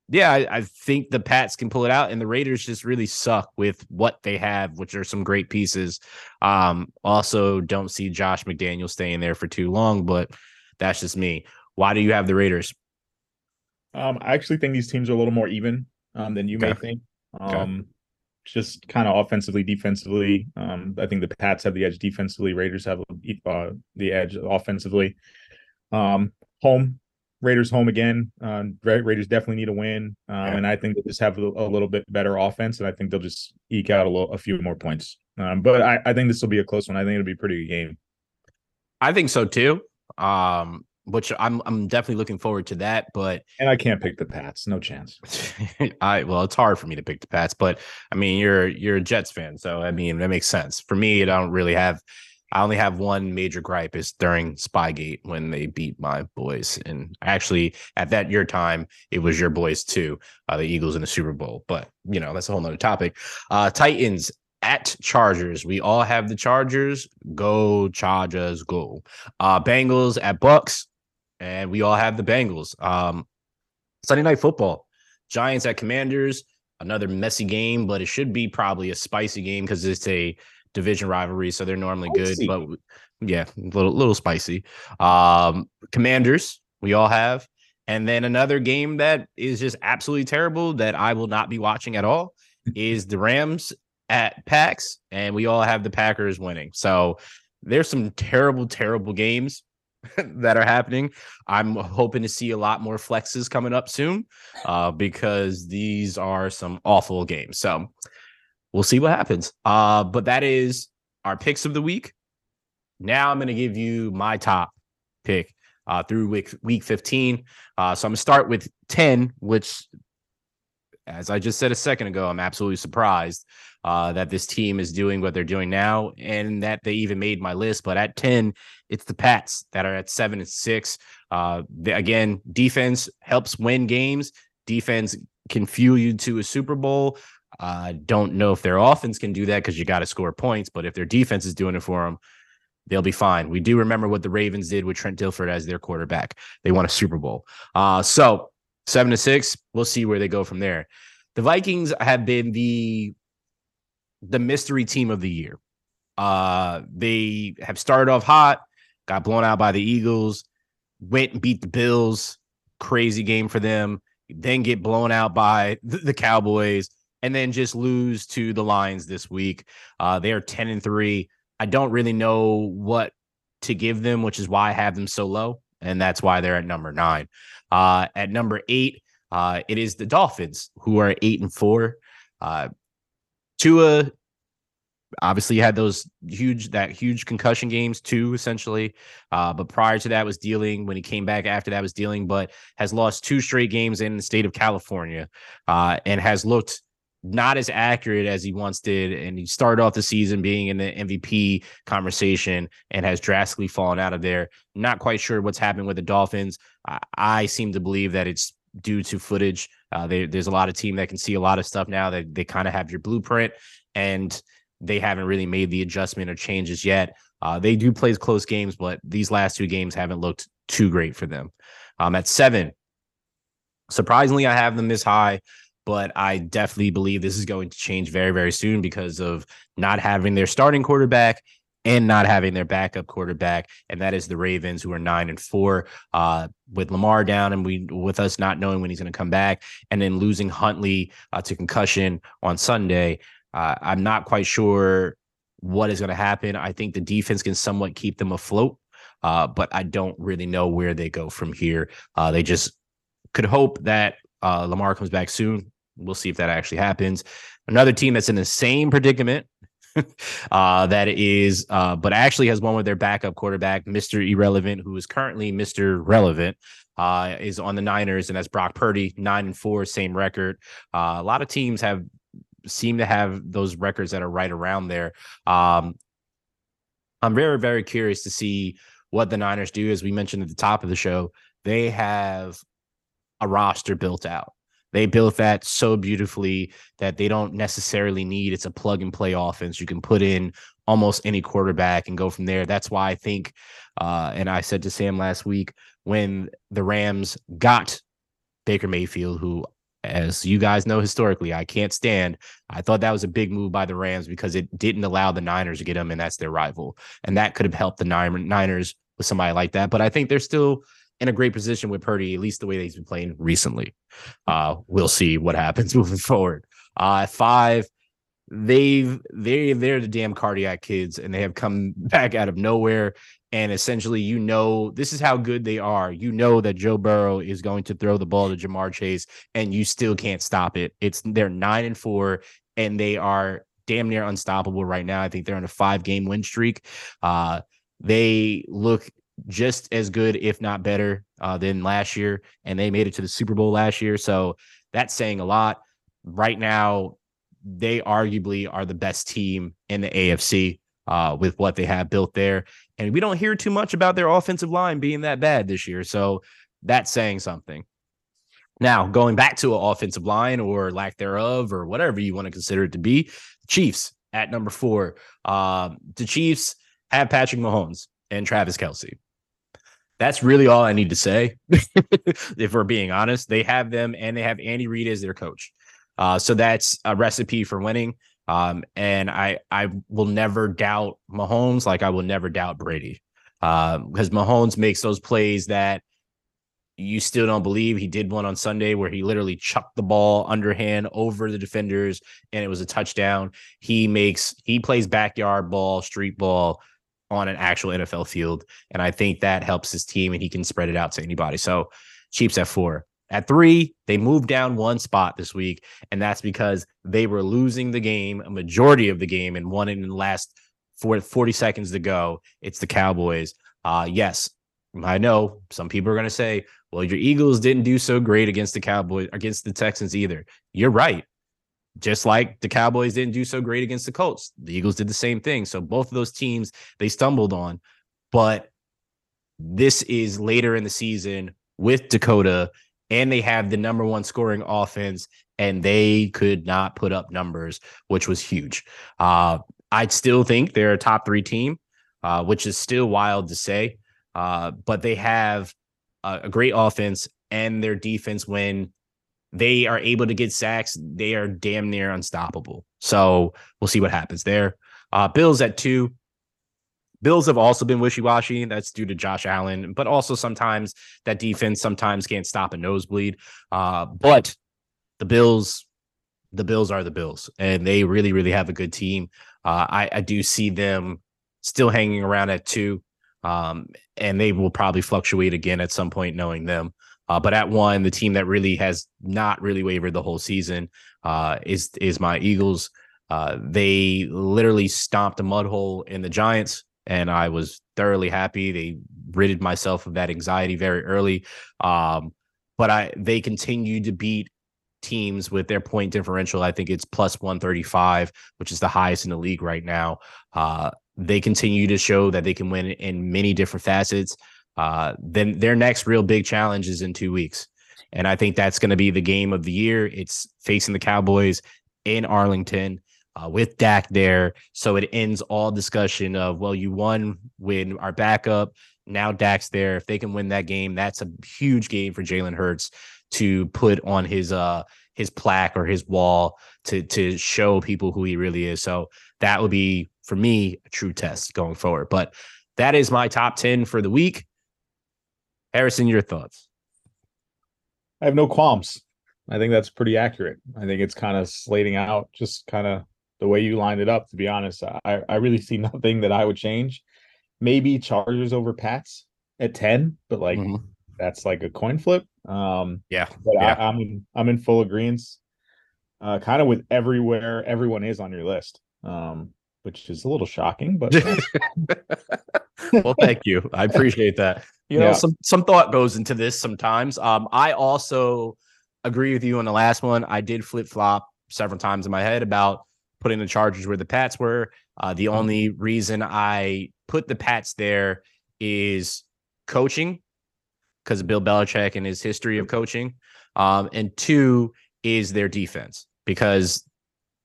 yeah, I, I, think the Pats can pull it out, and the Raiders just really suck with what they have, which are some great pieces. Um, also, don't see Josh McDaniel staying there for too long, but that's just me. Why do you have the Raiders? Um, I actually think these teams are a little more even um, than you okay. may think. Um, okay. just kind of offensively, defensively. Um, I think the Pats have the edge defensively. Raiders have uh, the edge offensively. Um, home Raiders home again. Uh, Raiders definitely need a win, um, yeah. and I think they just have a, a, little bit better offense, and I think they'll just eke out a, little, a few more points. Um, but I, I, think this will be a close one. I think it'll be a pretty good game. I think so too. Um, which I'm I'm definitely looking forward to that. But and I can't pick the Pats, no chance. I well, it's hard for me to pick the Pats, but I mean, you're you're a Jets fan, so I mean that makes sense. For me, I don't really have I only have one major gripe is during Spygate when they beat my boys. And actually, at that year time, it was your boys too, uh, the Eagles in the Super Bowl. But, you know, that's a whole nother topic. Uh, Titans at Chargers. We all have the Chargers. Go Chargers, go. Uh, Bengals at Bucks. And we all have the Bengals. Um, Sunday night football. Giants at Commanders. Another messy game, but it should be probably a spicy game because it's a division rivalry, so they're normally spicy. good. But yeah, a little little spicy. Um, Commanders, we all have. And then another game that is just absolutely terrible that I will not be watching at all is the Rams at Packs, and we all have the Packers winning. So there's some terrible, terrible games that are happening. I'm hoping to see a lot more flexes coming up soon uh, because these are some awful games. So we'll see what happens. Uh, but that is our picks of the week. Now I'm going to give you my top pick uh, through week week 15. Uh, so I'm going to start with 10, which, as I just said a second ago, I'm absolutely surprised uh, that this team is doing what they're doing now and that they even made my list. But at 10, it's the Pats that are at seven and six. Uh, they, again, defense helps win games. Defense can fuel you to a Super Bowl. I uh, don't know if their offense can do that because you got to score points, but if their defense is doing it for them, they'll be fine. We do remember what the Ravens did with Trent Dilfer as their quarterback. They won a Super Bowl. Uh, so seven to six, we'll see where they go from there. The Vikings have been the the mystery team of the year. Uh, they have started off hot, got blown out by the Eagles, went and beat the Bills. Crazy game for them. Then get blown out by the Cowboys and then just lose to the Lions this week. Uh, they are 10 and 3. I don't really know what to give them, which is why I have them so low. And that's why they're at number nine. Uh, at number eight, uh, it is the Dolphins, who are eight and four. Uh, Tua obviously had those huge that huge concussion games too essentially uh, but prior to that was dealing when he came back after that was dealing but has lost two straight games in the state of california uh, and has looked not as accurate as he once did. And he started off the season being in the MVP conversation and has drastically fallen out of there. Not quite sure what's happened with the Dolphins. I, I seem to believe that it's due to footage. Uh, they, there's a lot of team that can see a lot of stuff now that they kind of have your blueprint and they haven't really made the adjustment or changes yet. Uh, they do play close games, but these last two games haven't looked too great for them. Um, at seven, surprisingly, I have them this high but I definitely believe this is going to change very, very soon because of not having their starting quarterback and not having their backup quarterback, and that is the Ravens, who are nine and four, uh, with Lamar down, and we with us not knowing when he's going to come back, and then losing Huntley uh, to concussion on Sunday. Uh, I'm not quite sure what is going to happen. I think the defense can somewhat keep them afloat, uh, but I don't really know where they go from here. Uh, they just could hope that uh, Lamar comes back soon We'll see if that actually happens. Another team that's in the same predicament uh, that is, uh, but actually has one with their backup quarterback, Mr. Irrelevant, who is currently Mr. Relevant, uh, is on the Niners, and that's Brock Purdy, nine and four, same record. Uh, a lot of teams have seem to have those records that are right around there. Um, I'm very, very curious to see what the Niners do. As we mentioned at the top of the show, they have a roster built out. They built that so beautifully that they don't necessarily need it's a plug and play offense. You can put in almost any quarterback and go from there. That's why I think, uh, and I said to Sam last week when the Rams got Baker Mayfield, who, as you guys know historically, I can't stand. I thought that was a big move by the Rams because it didn't allow the Niners to get him, and that's their rival. And that could have helped the Niners with somebody like that. But I think they're still in a great position with Purdy, at least the way that he's been playing recently. Uh, we'll see what happens moving forward. Uh, five, they've they they're the damn cardiac kids, and they have come back out of nowhere. And essentially, you know, this is how good they are. You know that Joe Burrow is going to throw the ball to Ja'Marr Chase, and you still can't stop it. It's they're nine and four, and they are damn near unstoppable right now. I think they're on a five game win streak. Uh, they look just as good, if not better, uh, than last year, and they made it to the Super Bowl last year. So that's saying a lot. Right now, they arguably are the best team in the AFC uh, with what they have built there, and we don't hear too much about their offensive line being that bad this year. So that's saying something. Now, going back to an offensive line or lack thereof, or whatever you want to consider it to be, Chiefs at number four. Uh, the Chiefs have Patrick Mahomes and Travis Kelce. That's really all I need to say. if we're being honest, they have them and they have Andy Reid as their coach. Uh, so that's a recipe for winning. Um, and I I will never doubt Mahomes like I will never doubt Brady. because um, Mahomes makes those plays that you still don't believe. He did one on Sunday where he literally chucked the ball underhand over the defenders and it was a touchdown. He makes he plays backyard ball, street ball on an actual NFL field. And I think that helps his team and he can spread it out to anybody. So Chiefs at four. At three, they moved down one spot this week, and that's because they were losing the game, a majority of the game, and won in the last 40 seconds to go. It's the Cowboys. Uh, yes, I know some people are going to say, well, your Eagles didn't do so great against the Cowboys, against the Texans either. You're right just like the Cowboys didn't do so great against the Colts. The Eagles did the same thing. So both of those teams they stumbled on. But this is later in the season with Dakota, and they have the number one scoring offense, and they could not put up numbers, which was huge. Uh, I'd still think they're a top three team, uh, which is still wild to say. Uh, but they have a, a great offense, and their defense when they are able to get sacks, they are damn near unstoppable. So we'll see what happens there. Uh, Bills at two. Bills have also been wishy washy. That's due to Josh Allen, but also sometimes that defense sometimes can't stop a nosebleed. Uh, but the Bills, the Bills are the Bills, and they really, really have a good team. Uh, I, I do see them still hanging around at two, um, and they will probably fluctuate again at some point, knowing them. Uh, but at one, the team that really has not really wavered the whole season uh, is is my Eagles. Uh, they literally stomped a mud hole in the Giants, and I was thoroughly happy. They ridded myself of that anxiety very early. Um, but I they continue to beat teams with their point differential. I think it's plus 135, which is the highest in the league right now. Uh, they continue to show that they can win in many different facets. Uh, then their next real big challenge is in two weeks. And I think that's going to be the game of the year. It's facing the Cowboys in Arlington uh, with Dak there. So it ends all discussion of, well, you won when our backup. Now Dak's there. If they can win that game, that's a huge game for Jalen Hurts to put on his uh his plaque or his wall to to show people who he really is. So that would be for me a true test going forward. But that is my top 10 for the week. Harrison, your thoughts? I have no qualms. I think that's pretty accurate. I think it's kind of slating out just kind of the way you lined it up, to be honest. I, I really see nothing that I would change. Maybe Chargers over Pats at 10, but like mm-hmm. that's like a coin flip. Um yeah. But yeah. I, am in I'm in full agreement. uh, kind of with everywhere everyone is on your list, um, which is a little shocking, but well, thank you. I appreciate that. You know, Yeah. some some thought goes into this sometimes. Um, I also agree with you on the last one. I did flip flop several times in my head about putting the Chargers where the Pats were. Uh, the only reason I put the Pats there is coaching because of Bill Belichick and his history of coaching. Um, and two is their defense because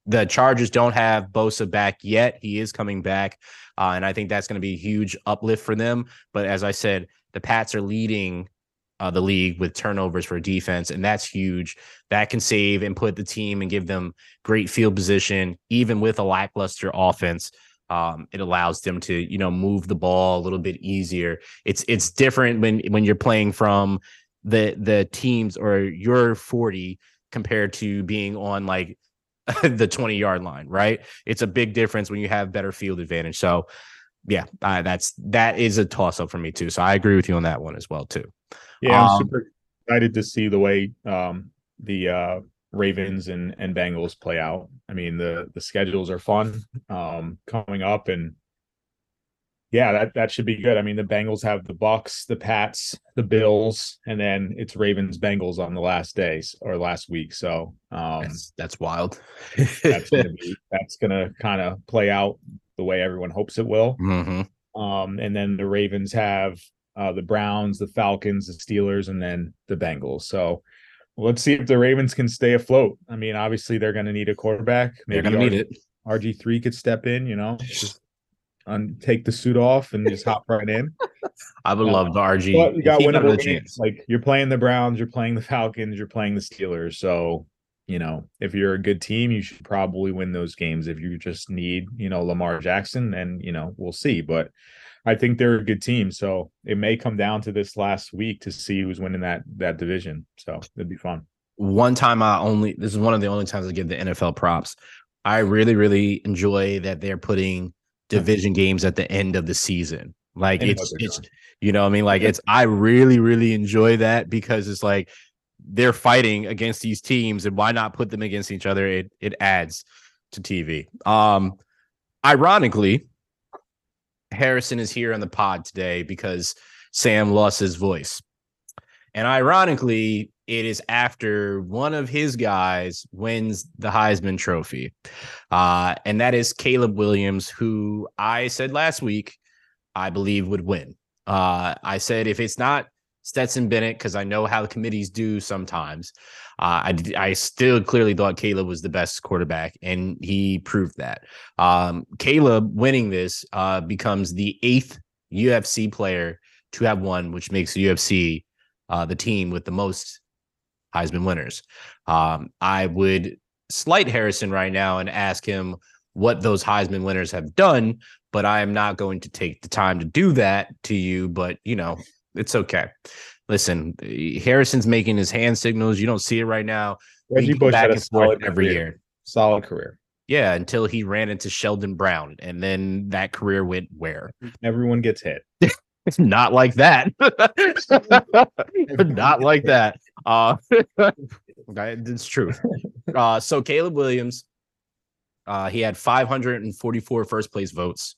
the Chargers don't have Bosa back yet. He is coming back. Uh, and I think that's going to be a huge uplift for them. But as I said, the Pats are leading uh, the league with turnovers for defense, and that's huge. That can save and put the team and give them great field position, even with a lackluster offense. Um, it allows them to, you know, move the ball a little bit easier. It's it's different when when you're playing from the the teams or you're 40 compared to being on like the 20 yard line, right? It's a big difference when you have better field advantage. So, yeah, uh, that's that is a toss up for me too. So I agree with you on that one as well too. yeah, I'm Um, super excited to see the way um, the uh, Ravens and and Bengals play out. I mean, the the schedules are fun um, coming up, and yeah, that that should be good. I mean, the Bengals have the Bucks, the Pats, the Bills, and then it's Ravens Bengals on the last days or last week. So um, That's that's wild. that's gonna be that's gonna kind of play out the way everyone hopes it will. Mhm. Um, and then the Ravens have uh, the Browns, the Falcons, the Steelers, and then the Bengals. So let's see if the Ravens can stay afloat. I mean, obviously they're going to need a quarterback. They're gonna need it. RG three could step in. You know, just un- take the suit off and just hop right in. I would Uh, love the RG. But you got he got winnable the games. Like you're playing the Browns, you're playing the Falcons, you're playing the Steelers. So you know, if you're a good team, you should probably win those games. If you just need, you know, Lamar Jackson, then you know we'll see. But I think they're a good team, so it may come down to this last week to see who's winning that that division. So it'd be fun. one time I only this is one of the only times I give the NFL props. I really, really enjoy that they're putting division games at the end of the season. Like it's it's you know what I mean? Like it's I really, really enjoy that because it's like they're fighting against these teams and why not put them against each other? It it adds to TV. Um ironically, Harrison is here on the pod today because Sam lost his voice. And ironically, it is after one of his guys wins the Heisman Trophy. Uh, and that is Caleb Williams, who I said last week I believe would win. Uh, I said if it's not Stetson Bennett, because I know how the committees do sometimes, uh, I, I still clearly thought Caleb was the best quarterback, and he proved that. Um, Caleb winning this uh, becomes the eighth UFC player to have won, which makes UFC uh, the team with the most Heisman winners. Um, I would slight Harrison right now and ask him what those Heisman winners have done, but I am not going to take the time to do that to you. But you know, it's okay. Listen, Harrison's making his hand signals. You don't see it right now. Reggie Bush back had a solid every career. year. Solid career. Yeah, until he ran into Sheldon Brown, and then that career went where? Everyone gets hit. It's not like that. Not like that. Uh, it's true. Uh, so Caleb Williams, uh, he had 544 first place votes.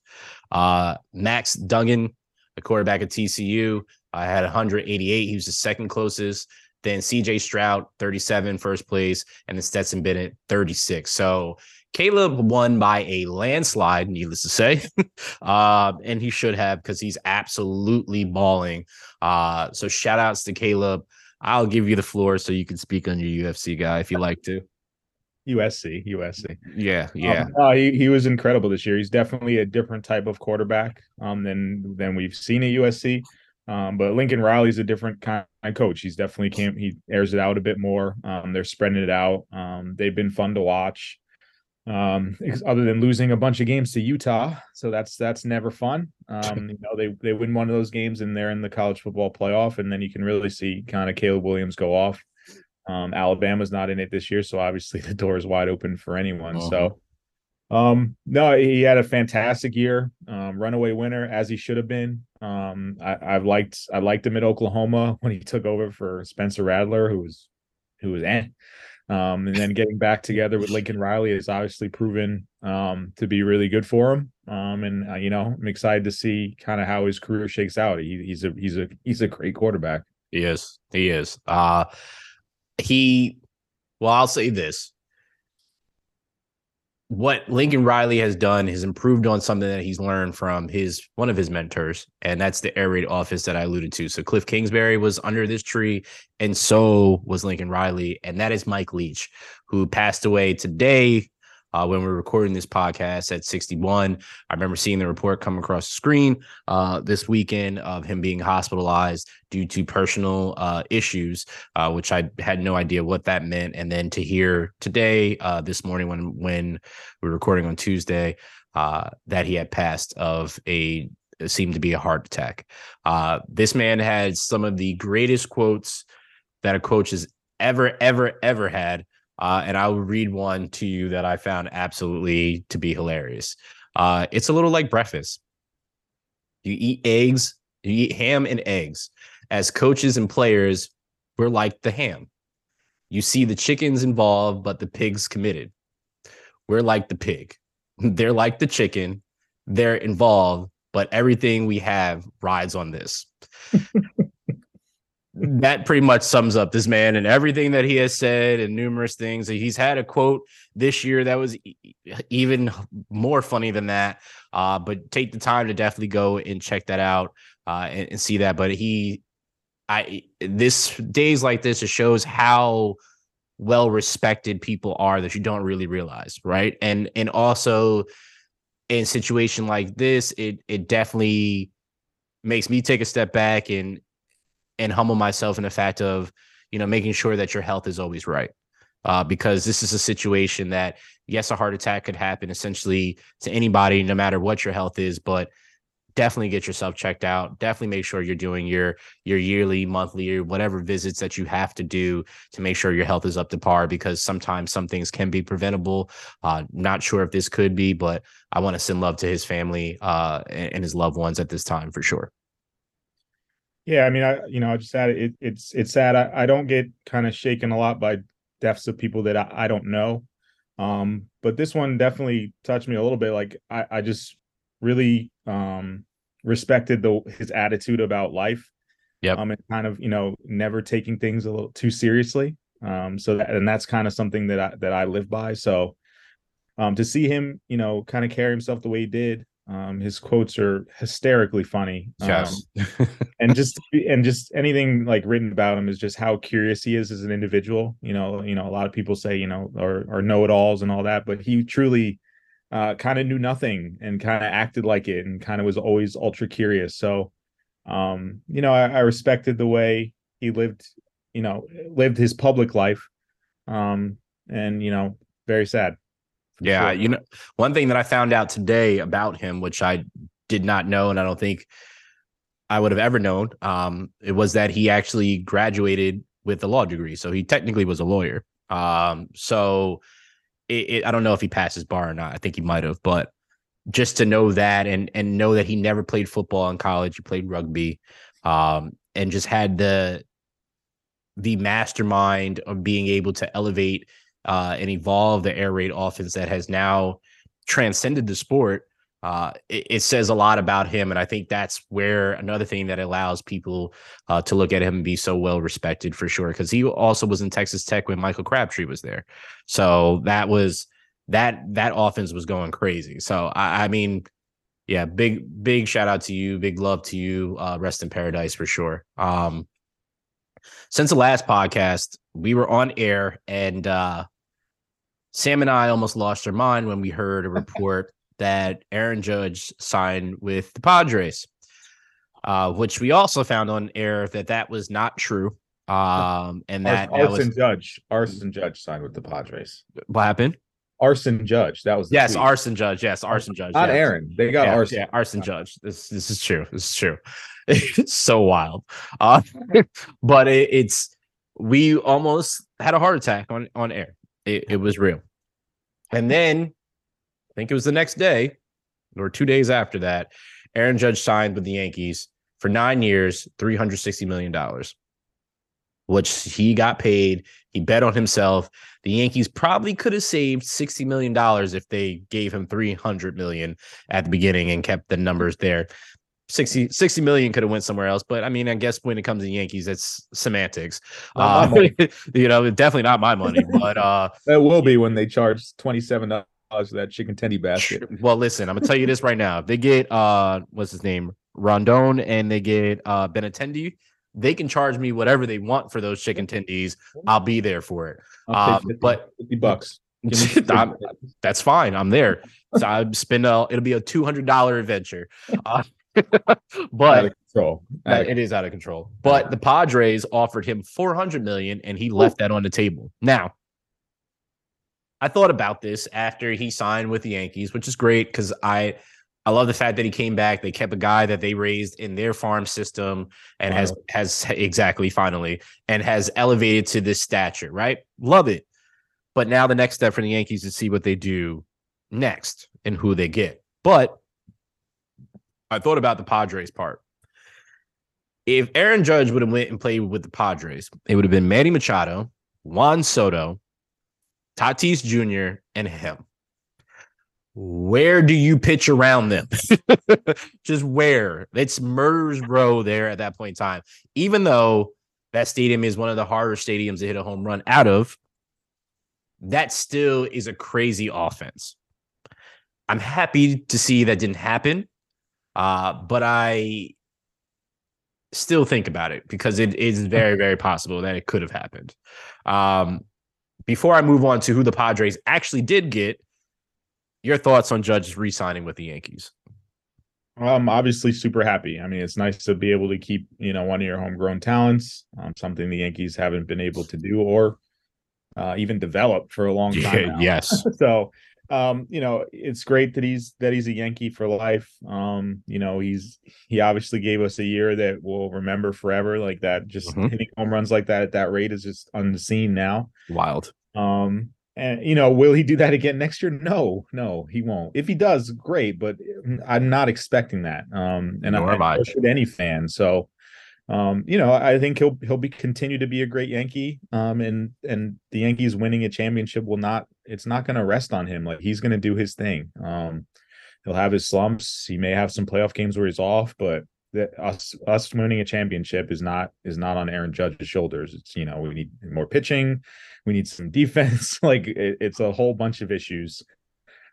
Uh, Max Duggan, the quarterback at TCU, uh, had 188. He was the second closest. Then CJ Stroud, 37, first place, and then Stetson Bennett, 36. So Caleb won by a landslide, needless to say. uh, and he should have because he's absolutely balling. Uh, so shout outs to Caleb. I'll give you the floor so you can speak on your UFC guy if you like to. USC, USC. Yeah, yeah. Um, no, he he was incredible this year. He's definitely a different type of quarterback um than than we've seen at USC. Um, but Lincoln Riley's a different kind of coach. He's definitely came he airs it out a bit more. Um, they're spreading it out. Um, they've been fun to watch. Um, other than losing a bunch of games to Utah, so that's that's never fun. Um, you know, they they win one of those games and they're in the college football playoff, and then you can really see kind of Caleb Williams go off. Um, Alabama's not in it this year, so obviously the door is wide open for anyone. So, um, no, he had a fantastic year, um, runaway winner as he should have been. Um, I, I've liked I liked him at Oklahoma when he took over for Spencer Rattler, who was who was eh. Um, and then getting back together with Lincoln Riley has obviously proven um, to be really good for him. Um, and uh, you know, I'm excited to see kind of how his career shakes out. He, he's a he's a he's a great quarterback. He is. He is. Uh he well, I'll say this. What Lincoln Riley has done has improved on something that he's learned from his one of his mentors, and that's the air raid office that I alluded to. So Cliff Kingsbury was under this tree, and so was Lincoln Riley, and that is Mike Leach, who passed away today uh, when we are recording this podcast at 61. I remember seeing the report come across the screen uh, this weekend of him being hospitalized due to personal uh, issues, uh, which I had no idea what that meant. And then to hear today, uh, this morning, when when we are recording on Tuesday, uh, that he had passed of a seemed to be a heart attack. this man had some of the greatest quotes that a coach has ever, ever, ever had uh, and I will read one to you that I found absolutely to be hilarious. Uh, it's a little like breakfast. You eat eggs, you eat ham and eggs. As coaches and players, we're like the ham. You see the chickens involved, but the pigs committed. We're like the pig. They're like the chicken. They're involved, but everything we have rides on this. That pretty much sums up this man and everything that he has said and numerous things. He's had a quote this year that was even more funny than that. Uh, but take the time to definitely go and check that out uh, and, and, see that. But he, I this days like this, it shows how well respected people are that you don't really realize, right? And and also in situation like this, it it definitely makes me take a step back and and humble myself in the fact of you know making sure that your health is always right. Uh, because this is a situation that yes a heart attack could happen essentially to anybody no matter what your health is but definitely get yourself checked out. Definitely make sure you're doing your your yearly monthly or whatever visits that you have to do to make sure your health is up to par because sometimes some things can be preventable. Uh not sure if this could be but i want to send love to his family uh and, and his loved ones at this time for sure yeah, I mean, I you know, I just add it. It's it's sad. I, I don't get kind of shaken a lot by deaths of people that I, I don't know, um, but this one definitely touched me a little bit. Like I, I just really um respected the his attitude about life. Yeah, um, and kind of you know never taking things a little too seriously. Um, so that and that's kind of something that I that I live by. So, um, to see him, you know, kind of carry himself the way he did, um, his quotes are hysterically funny. Yes. Um, and just and just anything like written about him is just how curious he is as an individual. You know, you know, a lot of people say, you know, or or know-it-alls and all that, but he truly uh, kind of knew nothing and kind of acted like it and kind of was always ultra curious. So um, you know, I, I respected the way he lived, you know, lived his public life. Um, and you know, very sad. Yeah, sure. you know, one thing that I found out today about him, which I did not know, and I don't think I would have ever known, um, it was that he actually graduated with a law degree, so he technically was a lawyer. Um, so it, it, I don't know if he passed his bar or not. I think he might have, but just to know that and and know that he never played football in college, he played rugby, um, and just had the the mastermind of being able to elevate uh, and evolve the air raid offense that has now transcended the sport. Uh, it, it, says a lot about him, and I think that's where another thing that allows people uh, to look at him and be so well respected for sure. Because he also was in Texas Tech when Michael Crabtree was there, so that was that that offense was going crazy. So I, I mean, yeah, big big shout out to you, big love to you. Uh, rest in paradise for sure. Um, since the last podcast, we were on air, and uh, Sam and I almost lost our mind when we heard a report that Aaron Judge signed with the Padres, uh, which we also found on air that that was not true. Um, and that, Arson that was, Judge, Arson Judge signed with the Padres. What happened? Arson Judge. That was yes, tweet. Arson Judge. Yes, Arson Judge. Not yes. Aaron. They got yeah, Arson. Yeah, Arson Judge. This this is true. This is true. It's so wild. Uh, but it, it's we almost had a heart attack on on air. It, it was real. And then I think it was the next day or two days after that, Aaron Judge signed with the Yankees for nine years, $360 million. which he got paid. He bet on himself. The Yankees probably could have saved $60 million if they gave him 300 million at the beginning and kept the numbers there. 60, 60 million could have went somewhere else, but I mean, I guess when it comes to Yankees, it's semantics. Uh, you know, definitely not my money, but uh, it will be when they charge twenty seven dollars for that chicken tendy basket. Well, listen, I'm gonna tell you this right now. If they get uh, what's his name, Rodon, and they get uh Benintendi, they can charge me whatever they want for those chicken tendies. I'll be there for it. Um, 50, but 50 bucks. that's fine. I'm there. So I spend a, it'll be a two hundred dollar adventure. Uh, but control. it is out of control. But the Padres offered him 400 million and he left that on the table. Now, I thought about this after he signed with the Yankees, which is great because I I love the fact that he came back. They kept a guy that they raised in their farm system and wow. has has exactly finally and has elevated to this stature, right? Love it. But now the next step for the Yankees is to see what they do next and who they get. But I thought about the Padres part. If Aaron Judge would have went and played with the Padres, it would have been Manny Machado, Juan Soto, Tatis Jr., and him. Where do you pitch around them? Just where? It's murders row there at that point in time. Even though that stadium is one of the harder stadiums to hit a home run out of, that still is a crazy offense. I'm happy to see that didn't happen. Uh, but I still think about it because it is very, very possible that it could have happened. Um, before I move on to who the Padres actually did get, your thoughts on Judge re-signing with the Yankees? I'm obviously super happy. I mean, it's nice to be able to keep you know one of your homegrown talents, um, something the Yankees haven't been able to do or uh, even develop for a long time. Yeah, yes. so um, you know, it's great that he's that he's a Yankee for life. Um, you know, he's he obviously gave us a year that we'll remember forever. Like that, just mm-hmm. hitting home runs like that at that rate is just unseen now. Wild. Um, and you know, will he do that again next year? No, no, he won't. If he does, great, but I'm not expecting that. Um, and Nor I, I should any fan. So um, you know, I think he'll he'll be continue to be a great Yankee. Um, and and the Yankees winning a championship will not it's not going to rest on him. Like he's going to do his thing. Um, he'll have his slumps. He may have some playoff games where he's off, but that us us winning a championship is not is not on Aaron Judge's shoulders. It's you know we need more pitching, we need some defense. like it, it's a whole bunch of issues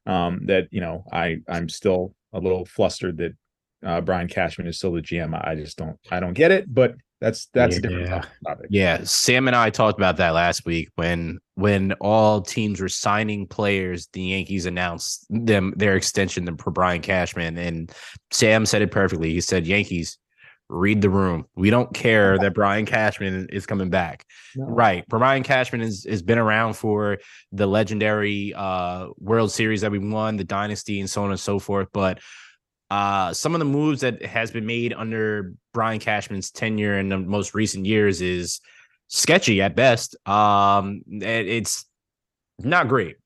um, that you know I I'm still a little flustered that uh, Brian Cashman is still the GM. I just don't I don't get it, but that's that's yeah. a different topic. Yeah, Sam and I talked about that last week when when all teams were signing players, the Yankees announced them their extension to Brian Cashman, and Sam said it perfectly. He said, "Yankees, read the room. We don't care that Brian Cashman is coming back. No. Right. Brian Cashman has, has been around for the legendary uh, World Series that we won, the dynasty, and so on and so forth. But uh, some of the moves that has been made under Brian Cashman's tenure in the most recent years is sketchy at best. Um, it's not great.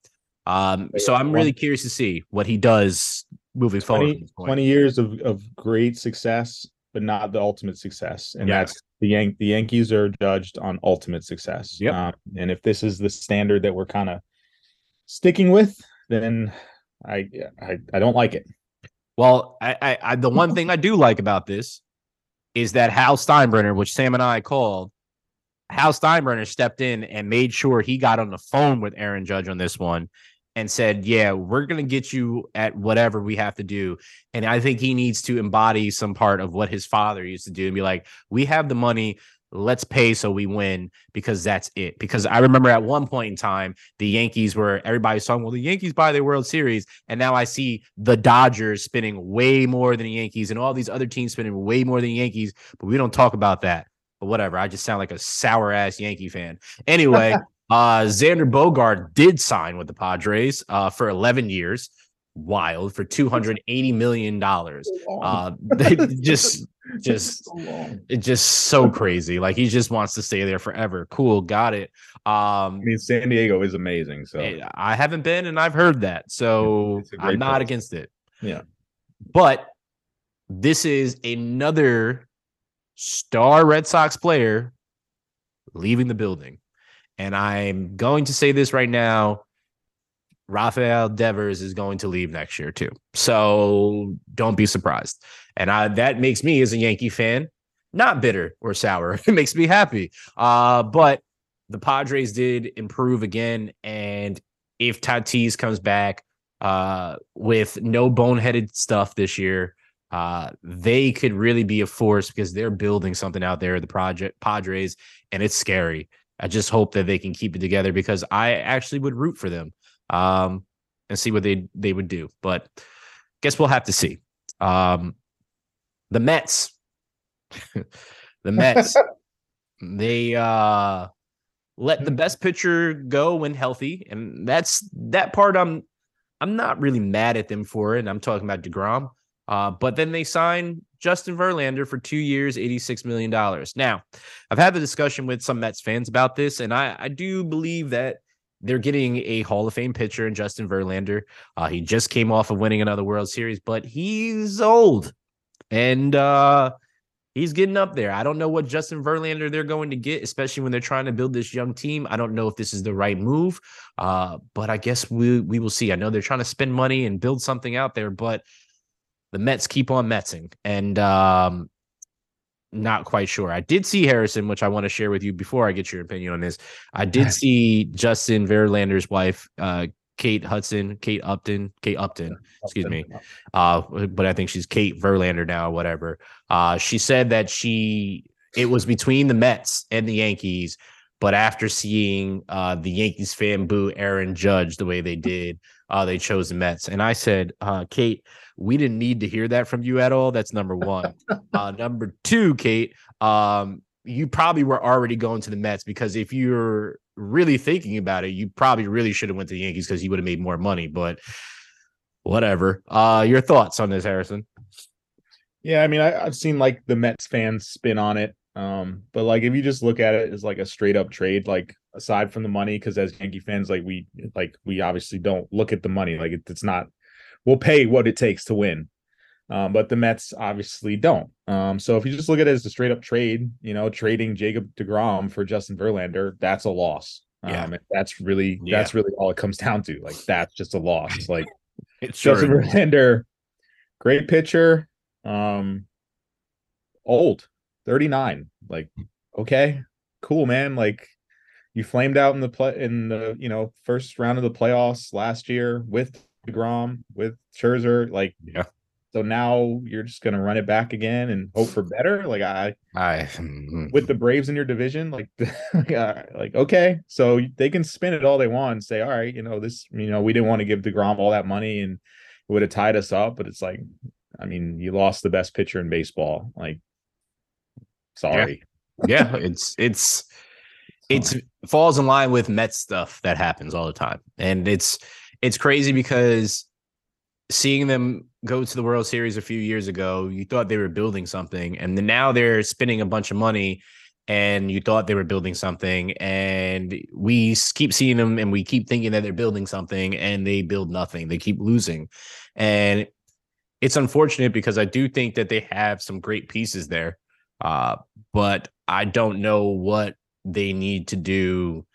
Um, so I'm really curious to see what he does moving 20, forward. 20 years of, of great success, but not the ultimate success. And yes. that's the Yan- the Yankees are judged on ultimate success. Yep. Um, and if this is the standard that we're kind of sticking with, then I, I I don't like it. Well, I, I, I the one thing I do like about this is that Hal Steinbrenner, which Sam and I called, Hal Steinbrenner stepped in and made sure he got on the phone with Aaron Judge on this one and said, "Yeah, we're going to get you at whatever we have to do." And I think he needs to embody some part of what his father used to do and be like, "We have the money let's pay so we win because that's it. Because I remember at one point in time, the Yankees were everybody's talking, well, the Yankees buy their World Series. And now I see the Dodgers spending way more than the Yankees and all these other teams spending way more than the Yankees, but we don't talk about that. But whatever. I just sound like a sour ass Yankee fan. Anyway, uh Xander Bogaerts did sign with the Padres uh for 11 years wild for 280 million dollars uh just just it's just so crazy like he just wants to stay there forever cool got it um i mean san diego is amazing so i haven't been and i've heard that so i'm not place. against it yeah but this is another star red sox player leaving the building. And I'm going to say this right now. Rafael Devers is going to leave next year too. So don't be surprised. And I, that makes me as a Yankee fan not bitter or sour. It makes me happy. Uh, but the Padres did improve again. And if Tatis comes back uh, with no boneheaded stuff this year, uh, they could really be a force because they're building something out there, the project Padres, and it's scary. I just hope that they can keep it together because I actually would root for them um, and see what they they would do. But guess we'll have to see. Um, the Mets, the Mets, they uh, let the best pitcher go when healthy, and that's that part. I'm I'm not really mad at them for it. And I'm talking about Degrom. Uh, but then they signed Justin Verlander for two years, $86 million. Now, I've had the discussion with some Mets fans about this, and I, I do believe that they're getting a Hall of Fame pitcher in Justin Verlander. Uh, he just came off of winning another World Series, but he's old and uh, he's getting up there. I don't know what Justin Verlander they're going to get, especially when they're trying to build this young team. I don't know if this is the right move, uh, but I guess we we will see. I know they're trying to spend money and build something out there, but the Mets keep on Metsing, and um, not quite sure. I did see Harrison, which I want to share with you before I get your opinion on this. I did see Justin Verlander's wife, uh, Kate Hudson, Kate Upton, Kate Upton, excuse me. Uh, but I think she's Kate Verlander now, whatever. Uh, she said that she it was between the Mets and the Yankees, but after seeing uh the Yankees fan boo Aaron Judge the way they did, uh, they chose the Mets. And I said, uh, Kate, we didn't need to hear that from you at all. That's number one. uh, number two, Kate, um, you probably were already going to the Mets because if you're really thinking about it, you probably really should have went to the Yankees because you would have made more money. But whatever. Uh, your thoughts on this, Harrison? Yeah, I mean, I, have seen like the Mets fans spin on it. Um, but like if you just look at it as like a straight up trade, like aside from the money, because as Yankee fans, like we like we obviously don't look at the money. Like it, it's not we'll pay what it takes to win. Um, but the Mets obviously don't. Um, so if you just look at it as a straight up trade, you know, trading Jacob DeGrom for Justin Verlander, that's a loss. Um, yeah. that's really yeah. that's really all it comes down to. Like that's just a loss. Like it's Justin sure Verlander, great pitcher, um, old, 39. Like, okay, cool, man. Like you flamed out in the play in the you know first round of the playoffs last year with Degrom, with Scherzer. Like, yeah, so now you're just gonna run it back again and hope for better. Like I, I with the Braves in your division, like, like okay, so they can spin it all they want and say, all right, you know this, you know we didn't want to give Degrom all that money and it would have tied us up, but it's like, I mean, you lost the best pitcher in baseball. Like, sorry. Yeah, yeah it's it's it's it falls in line with Mets stuff that happens all the time, and it's it's crazy because seeing them go to the World Series a few years ago, you thought they were building something, and then now they're spending a bunch of money, and you thought they were building something, and we keep seeing them, and we keep thinking that they're building something, and they build nothing. They keep losing, and it's unfortunate because I do think that they have some great pieces there, uh, but I don't know what they need to do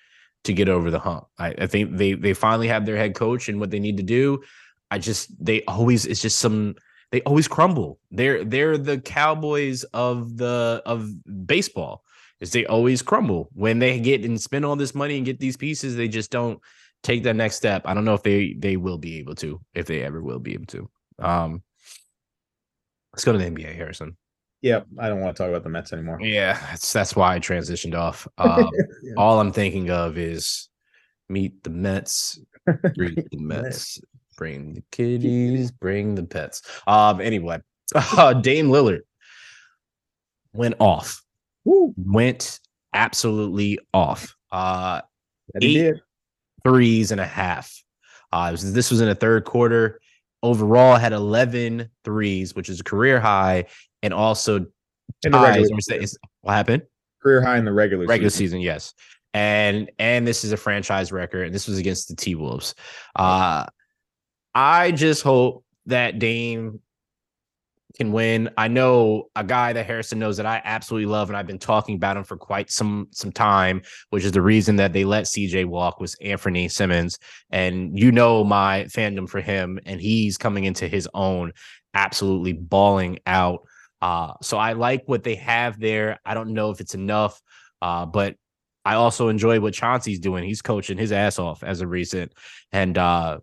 to get over the hump. I, I think they they finally have their head coach and what they need to do. I just they always it's just some they always crumble. They're they're the Cowboys of the of baseball. Is they always crumble when they get and spend all this money and get these pieces. They just don't take that next step. I don't know if they they will be able to, if they ever will be able to. Um, let's go to the NBA, Harrison. Yeah, I don't want to talk about the Mets anymore. Yeah, that's that's why I transitioned off. Um, yeah. All I'm thinking of is meet the Mets, greet the Mets, Bring the kitties, bring the pets. Um, anyway, uh, Dame Lillard went off. Woo. Went absolutely off. Uh, eight threes and a half. Uh, was, this was in the third quarter. Overall, had 11 threes, which is a career high, and also in the regular season. What happened? Career high in the regular regular season. season yes. And and this is a franchise record, and this was against the T Wolves. Uh, I just hope that Dame can win. I know a guy that Harrison knows that I absolutely love, and I've been talking about him for quite some some time, which is the reason that they let CJ walk was Anfernee Simons. And you know my fandom for him, and he's coming into his own, absolutely bawling out. Uh, so I like what they have there. I don't know if it's enough, uh, but I also enjoy what Chauncey's doing. He's coaching his ass off as a recent, and uh,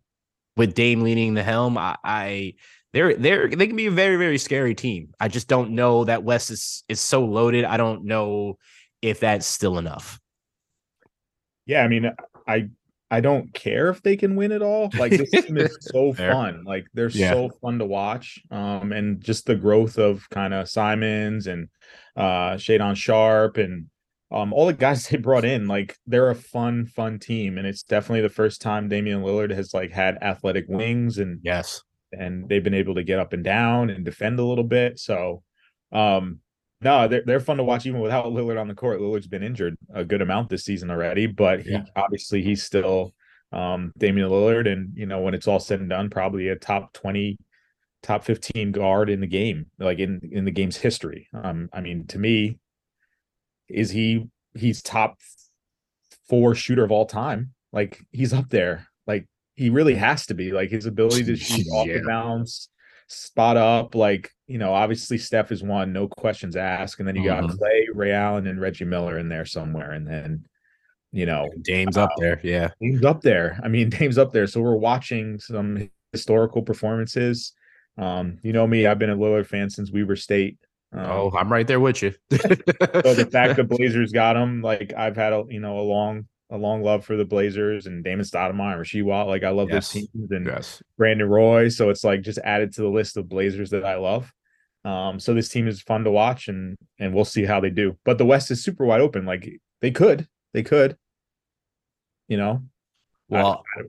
with Dame leading the helm, I, I they're they're they can be a very very scary team. I just don't know that West is is so loaded. I don't know if that's still enough. Yeah, I mean, I I don't care if they can win it all. Like this team is so Fair. fun. Like they're yeah. so fun to watch. Um, and just the growth of kind of Simons and uh Shaedon Sharpe and um all the guys they brought in, like they're a fun, fun team. And it's definitely the first time Damian Lillard has like had athletic wings and yes, and they've been able to get up and down and defend a little bit. So, um, no, they're they're fun to watch even without Lillard on the court. Lillard's been injured a good amount this season already, but he yeah. obviously he's still um Damian Lillard, and you know when it's all said and done, probably a top twenty, top fifteen guard in the game, like in in the game's history. Um, I mean, to me, is he he's top four shooter of all time? Like he's up there. Like he really has to be like his ability to shoot yeah. off the bounce, spot up. Like you know, obviously Steph is one, no questions asked, and then you got mm-hmm. Clay, Ray Allen, and Reggie Miller in there somewhere, and then you know Dame's uh, up there. Yeah, Dame's up there. I mean, Dame's up there. So we're watching some historical performances. Um, you know me, I've been a Lillard fan since Weber State. Um, oh, I'm right there with you. so the fact the Blazers got him, like I've had a you know a long a long love for the Blazers and Damon Stoudemire, Rasheed Watt. Like I love yes. those teams and yes. Brandon Roy. So it's like just added to the list of Blazers that I love. Um, so this team is fun to watch and and we'll see how they do. But the West is super wide open. Like they could, they could, you know. Well, I, I,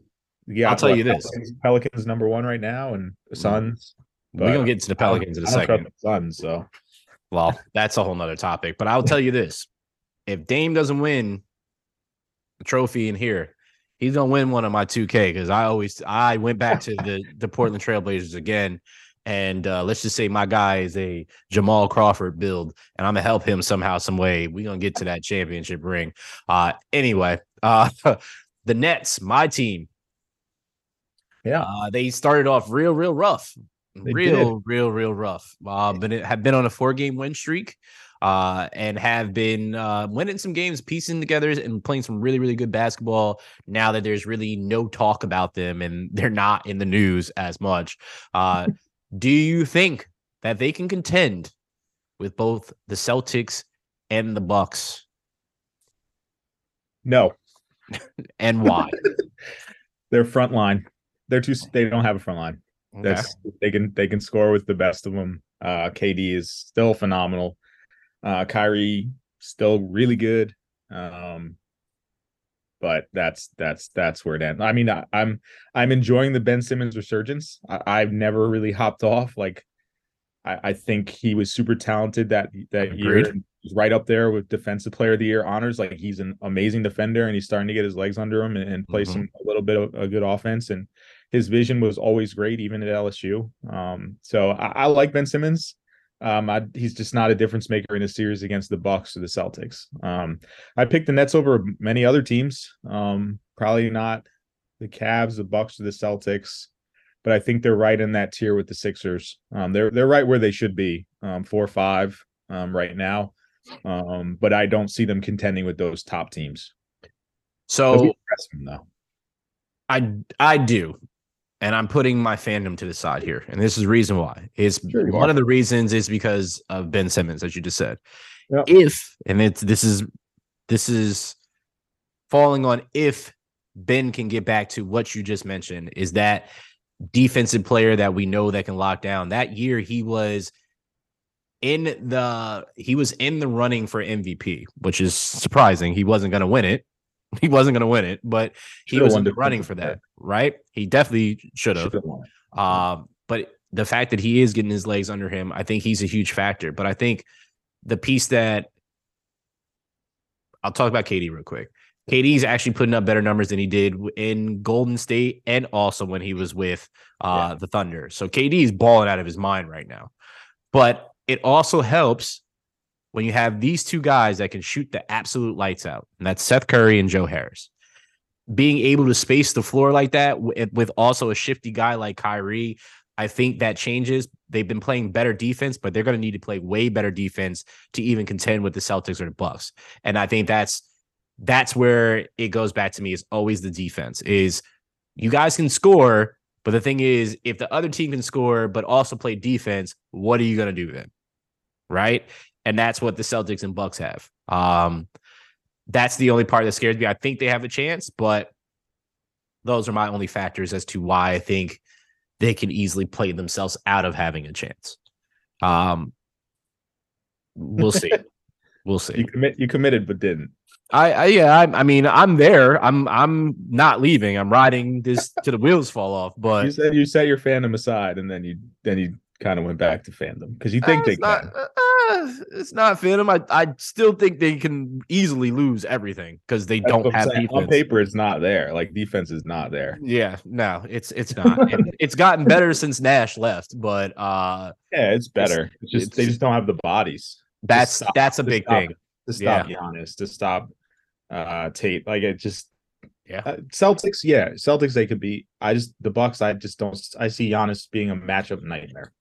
yeah, I'll tell you this: Pelicans, Pelicans, number one right now, and the mm-hmm. Suns. We're gonna get to the Pelicans in a second. Suns, so well, that's a whole nother topic. But I'll tell you this: if Dame doesn't win trophy in here. He's gonna win one of my 2K because I always I went back to the the Portland Trailblazers again. And uh, let's just say my guy is a Jamal Crawford build, and I'm gonna help him somehow, some way. We're gonna get to that championship ring. Uh, anyway, uh, the Nets, my team. Yeah, uh, they started off real, real rough, they real, did. real, real rough. Uh, but it had been on a four game win streak uh, and have been uh, winning some games, piecing together and playing some really, really good basketball now that there's really no talk about them and they're not in the news as much. Uh, do you think that they can contend with both the Celtics and the Bucks? No. and why? Their front line. They're too they don't have a front line. Okay. That's they can they can score with the best of them. Uh KD is still phenomenal. Uh, Kyrie still really good. Um, but that's that's that's where it ends. I mean, I, am I'm, I'm enjoying the Ben Simmons resurgence. I, have never really hopped off. Like, I, I think he was super talented that that Agreed. year. He's right up there with defensive player of the year honors. Like he's an amazing defender, and he's starting to get his legs under him and, and play mm-hmm. some a little bit of a good offense. And his vision was always great, even at LSU. Um, so I, I like Ben Simmons. Um, I, he's just not a difference maker in a series against the Bucks or the Celtics. Um, I picked the Nets over many other teams. Um, probably not the Cavs, the Bucks, or the Celtics, but I think they're right in that tier with the Sixers. Um, they're they're right where they should be, um, four or five um, right now. Um, but I don't see them contending with those top teams. So, I I do and I'm putting my fandom to the side here. And this is the reason why. Is sure one are. of the reasons is because of Ben Simmons, as you just said. Yep. If and it's this is this is falling on if Ben can get back to what you just mentioned, is that defensive player that we know that can lock down. That year he was in the he was in the running for MVP, which is surprising. He wasn't going to win it, He wasn't going to win it, but he Should've was in the running for that, right? He definitely should have. Um, but the fact that he is getting his legs under him, I think he's a huge factor. But I think the piece that I'll talk about KD real quick. KD's actually putting up better numbers than he did in Golden State and also when he was with uh, yeah. the Thunder. So KD is balling out of his mind right now. But it also helps when you have these two guys that can shoot the absolute lights out, and that's Seth Curry and Joe Harris. Being able to space the floor like that with, also a shifty guy like Kyrie, I think that changes. They've been playing better defense, but they're going to need to play way better defense to even contend with the Celtics or the Bucks. And I think that's that's where it goes back to me is always the defense is you guys can score, but the thing is if the other team can score but also play defense, what are you going to do then? Right? And that's what the Celtics and Bucks have. Um, that's the only part that scares me. I think they have a chance, but those are my only factors as to why I think they can easily play themselves out of having a chance. Um, we'll see. we'll see. You commit. You committed, but didn't. I, I yeah. I, I mean, I'm there. I'm I'm not leaving. I'm riding this to the wheels fall off. But you said you set your fandom aside, and then you then you kind of went back to fandom because you think uh, they it's not, can. uh, uh, it's not Phantom. I, I still think they can easily lose everything because they That's don't have saying. defense. On paper, it's not there. Like defense is not there. Yeah, no, it's it's not. It's gotten better since Nash left, but uh Yeah, it's better. It's, just they just don't have the bodies that's stop- that's a big stop thing. to stop Giannis, to stop uh Tate. Like it just Yeah. uh, Celtics, yeah, Celtics they could be. I just the Bucks. I just don't. I see Giannis being a matchup nightmare.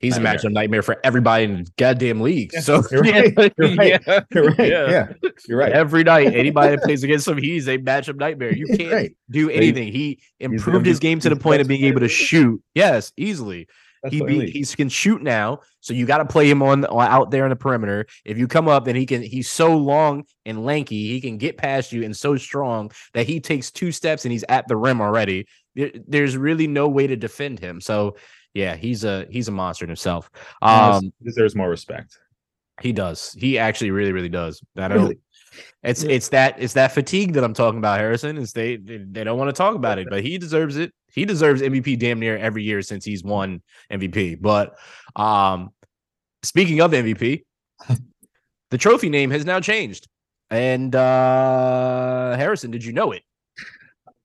He's a nightmare. matchup nightmare for everybody in goddamn league. Yeah, so you're right, yeah, you're right, yeah, You're right. yeah. Yeah, you're right. Every night, anybody that plays against him, he's a matchup nightmare. You can't right. do anything. He improved his game to the point of being able to player in the league. shoot. Yes, easily. That's he be, he can shoot now, so you got to play him on on- out there in the perimeter. If you come up and he can, he's so long and lanky, he can get past you and so strong that he takes two steps and he's at the rim already. There- there's really no way to defend him. So yeah, he's a he's a monster in himself. Um, deserves more respect. he does. He actually really really does. I don't. Really? It's it's that it's that fatigue that I'm talking about, Harrison. Is they they, they don't want to talk about it, but he deserves it. He deserves MVP damn near every year since he's won MVP. But um speaking of MVP, the trophy name has now changed. And uh Harrison, did you know it?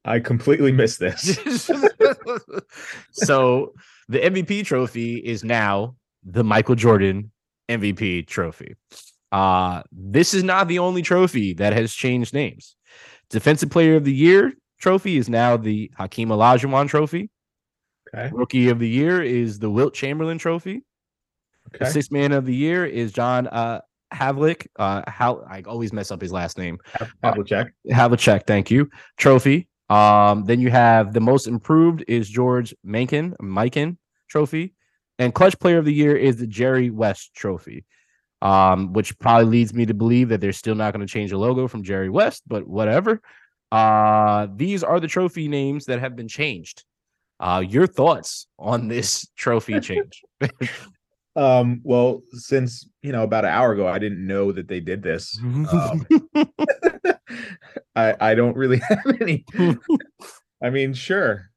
I completely missed this. so the MVP trophy is now the Michael Jordan MVP trophy. Uh, this is not the only trophy that has changed names. Defensive Player of the Year trophy is now the Hakeem Olajuwon trophy. Okay. Rookie of the Year is the Wilt Chamberlain trophy. The Okay. Sixth Man of the Year is John uh, Havlicek. Uh, how I always mess up his last name. Havlicek. Havlicek, thank you. Trophy. Um, then you have the most improved is George Mankin, Mikan trophy, and clutch player of the year is the Jerry West trophy. Um, which probably leads me to believe that they're still not going to change the logo from Jerry West, but whatever. Uh, these are the trophy names that have been changed. Uh, your thoughts on this trophy change? Um, well, since you know about an hour ago, I didn't know that they did this. Um, I I don't really have any. I mean, sure.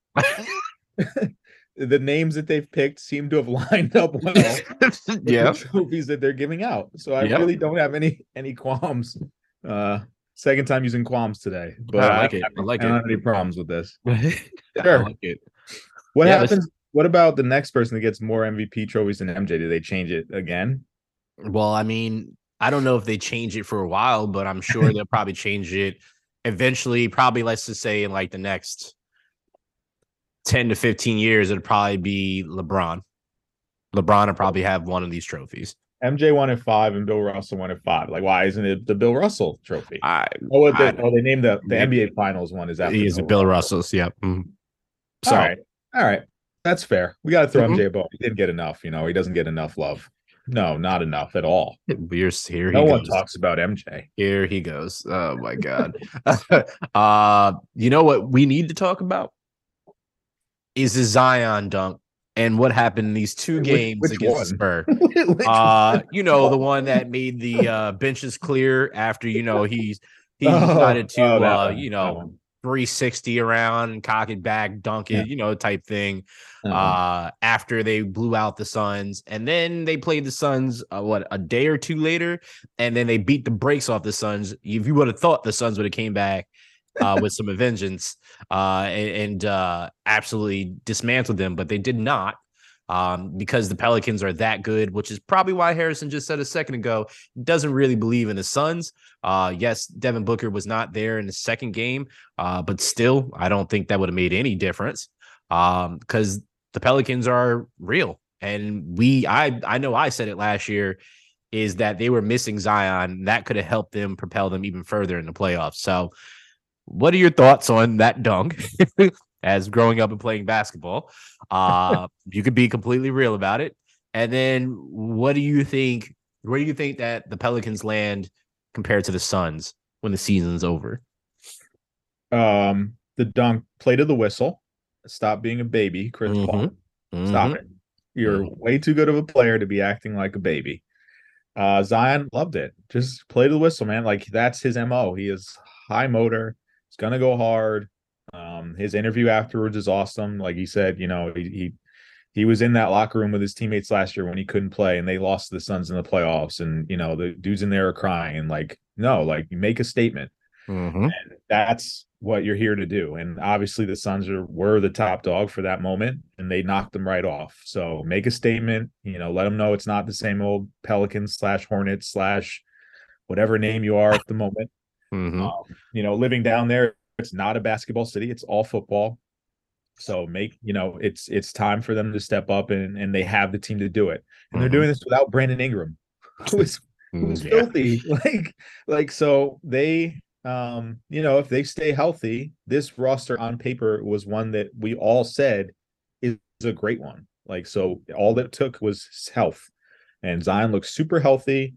The names that they've picked seem to have lined up well with yeah. the trophies that they're giving out. So I Yep. really don't have any any qualms. Uh second time using qualms today. But I like it. I, I like I don't it. have any problems with this. I Sure. like it. What Yeah, this- happens? What about the next person that gets more MVP trophies than MJ? Do they change it again? Well, I mean, I don't know if they change it for a while, but I'm sure they'll probably change it eventually. Probably, let's just say in like the next 10 to 15 years, it'll probably be LeBron. LeBron will probably have one of these trophies. MJ won at five and Bill Russell won at five. Like, why isn't it the Bill Russell trophy? I Oh, what I- they, oh, they named the, the. NBA Finals one is after he is a Bill Russell's. Yep. Mhm. So All right, all right, that's fair. We got to throw Mhm. MJ a bone. He didn't get enough. You know, he doesn't get enough love. No, not enough at all. we're here. No he one goes. talks about MJ. Here he goes. Oh my god. uh you know what we need to talk about is the Zion dunk and what happened in these two games which against the one? Spur. Uh you know the one that made the uh benches clear after you know he's he Oh, decided to oh, uh one, you know 360 around cock it back dunk it Yeah. you know type thing Uh-huh. uh after they blew out the Suns and then they played the Suns uh, what a day or two later and then they beat the brakes off the Suns if you would have thought the Suns would have came back uh with some vengeance uh and, uh absolutely dismantled them but they did not um, because the Pelicans are that good, which is probably why Harrison just said a second ago doesn't really believe in the Suns. Uh, yes, Devin Booker was not there in the second game, uh, but still, I don't think that would have made any difference because um, the Pelicans are real. And we, I, I know I said it last year, is that they were missing Zion. That could have helped them propel them even further in the playoffs. So, what are your thoughts on that dunk? as growing up and playing basketball. Uh, you could be completely real about it. And then what do you think? Where do you think that the Pelicans land compared to the Suns when the season's over? Um, the dunk play to the whistle. Stop being a baby, Chris mm-hmm. Paul. Mm-hmm. Stop it. You're mm-hmm. way too good of a player to be acting like a baby. Uh, Zion loved it. Just play to the whistle, man. Like that's his mo. He is high motor. He's gonna go hard. Um, his interview afterwards is awesome. Like he said, you know, he, he he was in that locker room with his teammates last year when he couldn't play and they lost to the Suns in the playoffs. And you know, the dudes in there are crying and like, no, like make a statement. Mm-hmm. that's what you're here to do. And obviously the Suns are were the top dog for that moment and they knocked them right off. So make a statement, you know, let them know it's not the same old Pelicans slash Hornets slash whatever name you are at the moment. Mm-hmm. Um, you know, living down there it's not a basketball city it's all football so make you know it's it's time for them to step up and and they have the team to do it and mm-hmm. they're doing this without brandon ingram who is who's mm, yeah. filthy like like so they um you know if they stay healthy this roster on paper was one that we all said is a great one like so all that took was health and zion looks super healthy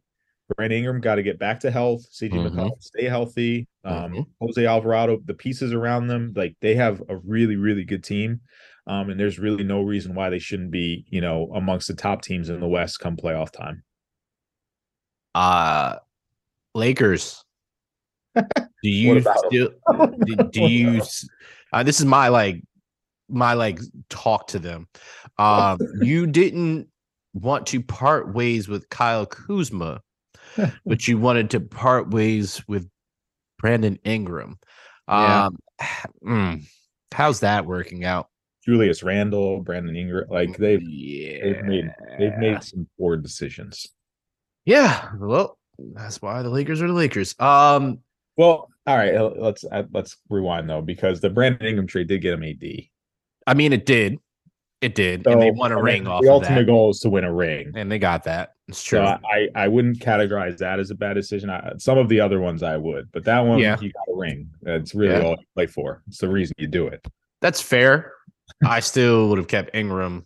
Brandon Ingram got to get back to health. CJ mm-hmm. McCollum stay healthy. Um, mm-hmm. Jose Alvarado, the pieces around them, like they have a really, really good team. Um, and there's really no reason why they shouldn't be, you know, amongst the top teams in the West come playoff time. Uh Lakers. Do you still do, do you uh, this is my like my like talk to them. Um you didn't want to part ways with Kyle Kuzma but you wanted to part ways with Brandon Ingram. Yeah. Um, mm, how's that working out? Julius Randle, Brandon Ingram, like they've yeah. they've made they've made some poor decisions. Yeah, well, that's why the Lakers are the Lakers. Um, well, all right, let's uh, let's rewind though because the Brandon Ingram trade did get him AD. I mean, it did. It did, so, and they won a I ring mean, off. The ultimate goal is to win a ring, and they got that. It's true. So I I wouldn't categorize that as a bad decision. I, some of the other ones I would, but that one, yeah. you got a ring. That's really yeah. all you play for. It's the reason you do it. That's fair. I still would have kept Ingram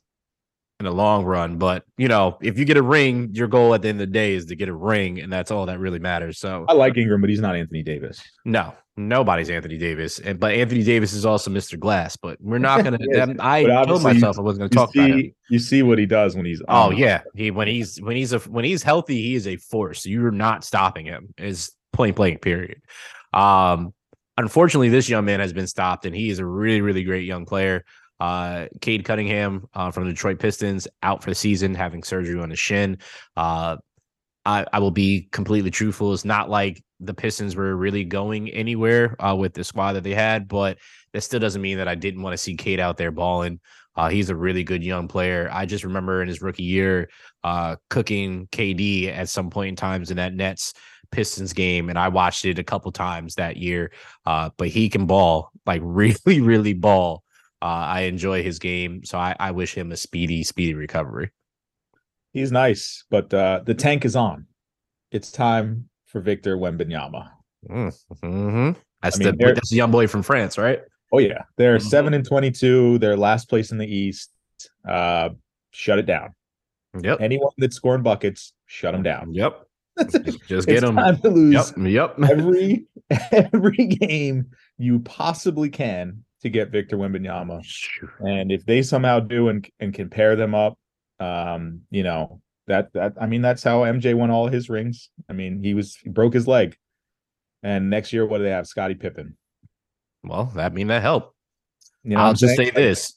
in the long run. But you know, if you get a ring, your goal at the end of the day is to get a ring, and that's all that really matters. So I like Ingram, but he's not Anthony Davis. No, nobody's Anthony Davis, and but Anthony Davis is also Mr. Glass. But we're not gonna. I told myself I wasn't gonna talk see, about him. You see what he does when he's. Oh yeah, he when he's when he's a when he's healthy, he is a force. You're not stopping him. Is point blank. Period. Um, unfortunately, this young man has been stopped, and he is a really really great young player. Uh, Cade Cunningham uh, from the Detroit Pistons out for the season, having surgery on his shin. Uh, I, I will be completely truthful. It's not like the Pistons were really going anywhere uh, with the squad that they had, but that still doesn't mean that I didn't want to see Cade out there balling. Uh, he's a really good young player. I just remember in his rookie year, uh, cooking KD at some point in times in that Nets Pistons game, and I watched it a couple times that year. Uh, but he can ball, like really, really ball. Uh, I enjoy his game, so I, I, wish him a speedy, speedy recovery. He's nice, but uh, the tank is on. It's time for Victor Wembanyama. Mm-hmm. That's I mean, the that's the young boy from France, right? Oh yeah, they're mm-hmm. seven and twenty-two. They're last place in the East. Uh, shut it down. Yep. Anyone that's scoring buckets, shut them down. Yep. Just get them. Time to lose. Yep. Yep. every every game you possibly can to get Victor Wembanyama. And if they somehow do and and can pair them up, um, you know, that that I mean that's how MJ won all his rings. I mean, he was he broke his leg. And next year, what do they have? Scottie Pippen. Well, that mean that help. You know I'll just saying? say this.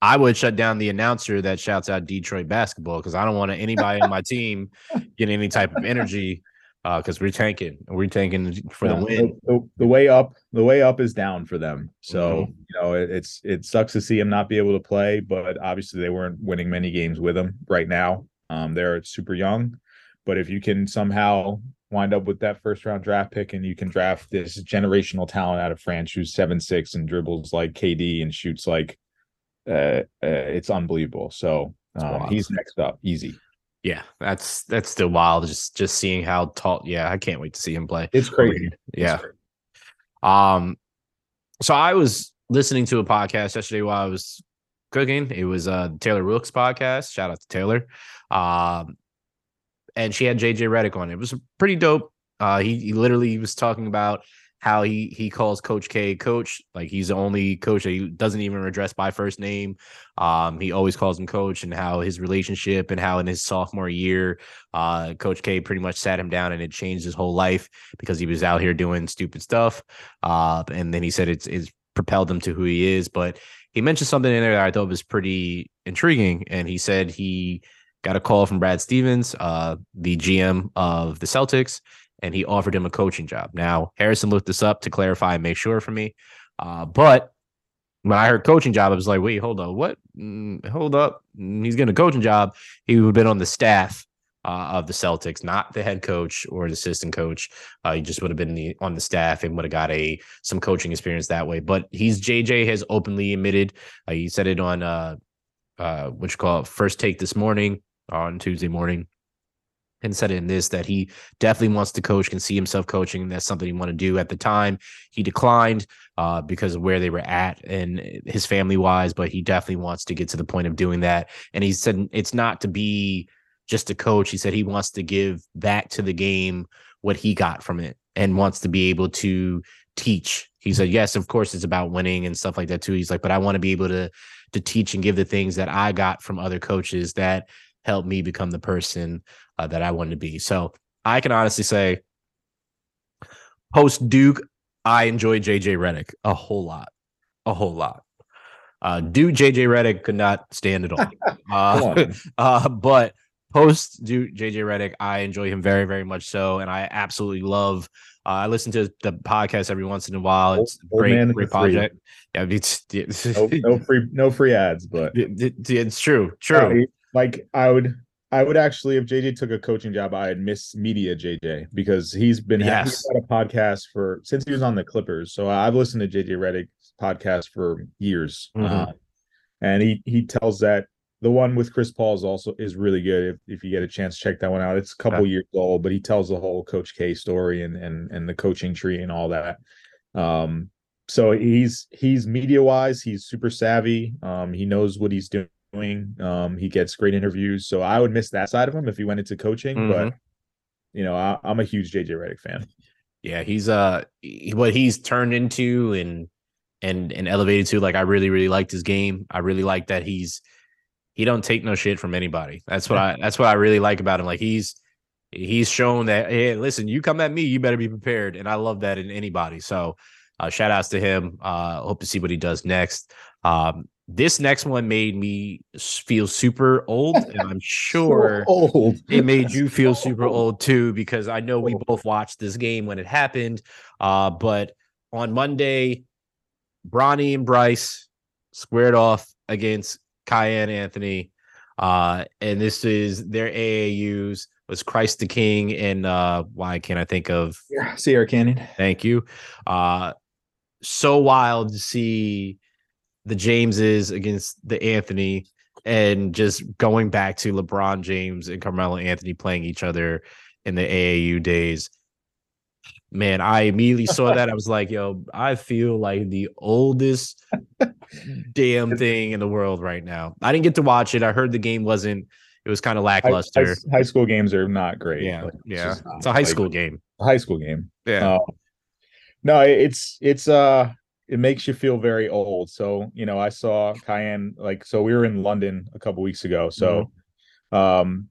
I would shut down the announcer that shouts out Detroit basketball because I don't want anybody on my team getting any type of energy because we're tanking. We're tanking for the win. The, the- the way up, the way up is down for them. So Mm-hmm. you know it, it's it sucks to see him not be able to play, but obviously they weren't winning many games with him right now. Um, they're super young, but if you can somehow wind up with that first round draft pick and you can draft this generational talent out of France who's seven six and dribbles like KD and shoots like, uh, uh it's unbelievable. So um, he's next up, easy. Yeah, that's that's still wild. Just just seeing how tall. Yeah, I can't wait to see him play. It's crazy. It's Yeah. crazy. Um, so I was listening to a podcast yesterday while I was cooking. It was uh Taylor Wilkes podcast. Shout out to Taylor. Um, and she had JJ Redick on. It was pretty dope. Uh, he, he literally was talking about how he he calls Coach K coach. Like he's the only coach that he doesn't even address by first name. Um, he always calls him coach, and how his relationship and how in his sophomore year, uh, Coach K pretty much sat him down and it changed his whole life because he was out here doing stupid stuff. Uh, and then he said it's it's propelled him to who he is. But he mentioned something in there that I thought was pretty intriguing, and he said he got a call from Brad Stevens, uh, the GM of the Celtics, and he offered him a coaching job. Now, Harrison looked this up to clarify and make sure for me. Uh, but when I heard coaching job, I was like, wait, hold on, what? Mm, hold up. Mm, He's getting a coaching job. He would have been on the staff uh, of the Celtics, not the head coach or the assistant coach. Uh, he just would have been the, on the staff and would have got a some coaching experience that way. But he's JJ has openly admitted. Uh, he said it on uh, uh, what you call it, first take this morning on Tuesday morning and said in this that he definitely wants to coach, can see himself coaching. That's something he wanted to do at the time. He declined uh, because of where they were at and his family wise, but he definitely wants to get to the point of doing that. And he said it's not to be just a coach. He said he wants to give back to the game what he got from it and wants to be able to teach. He said, yes, of course, it's about winning and stuff like that too. He's like, but I want to be able to to teach and give the things that I got from other coaches that helped me become the person uh, that I wanted to be. So I can honestly say, post Duke, I enjoyed JJ Redick a whole lot, a whole lot. Uh, Duke JJ Redick could not stand it all. Uh, uh, but post JJ Redick, I enjoy him very, very much so, and I absolutely love. Uh, I listen to the podcast every once in a while. It's a Old great, great project. Yeah, it's it's, No, no free, no free ads, but it- it- it's true, true. Like I would, I would actually, if JJ took a coaching job, I'd miss media JJ because he's been Yes. he's had a podcast for since he was on the Clippers. So I've listened to JJ Redick's podcast for years, Mhm. Um, and he he tells that the one with Chris Paul is also is really good. If, if you get a chance, check that one out. It's a couple years old, but he tells the whole Coach K story and and and the coaching tree and all that. Um, so he's he's media wise, he's super savvy. Um, he knows what he's doing. Um, he gets great interviews. So I would miss that side of him if he went into coaching. Mhm. But you know, I, I'm a huge JJ Redick fan. Yeah, he's uh he- what he's turned into and and and elevated to. Like I really really liked his game. I really like that he's he don't take no shit from anybody. That's what I that's what I really like about him. Like he's he's shown that hey, listen, you come at me, you better be prepared, and I love that in anybody. So uh, shout outs to him. Uh, hope to see what he does next. Um, this next one made me feel super old, and I'm sure So old. it made you feel super old too because I know we both watched this game when it happened. Uh, but on Monday, Bronny and Bryce squared off against Kiyan Anthony. Uh, and this is their AAUs was Christ the King and uh why can't I think of Yeah, Sierra Canyon. Thank you. Uh so wild to see the Jameses against the Anthony and just going back to LeBron James and Carmelo Anthony playing each other in the AAU days. Man, I immediately saw that. I was like, yo, I feel like the oldest damn thing in the world right now. I didn't get to watch it. I heard the game wasn't, it was kind of lackluster. high- high school games are not great. yeah, Like, it's yeah. just not. It's a high Like, school game. high school game. Yeah. Uh, no, it's it's uh it makes you feel very old. So, you know, I saw Kiyan like so we were in London a couple weeks ago. So Mm-hmm. um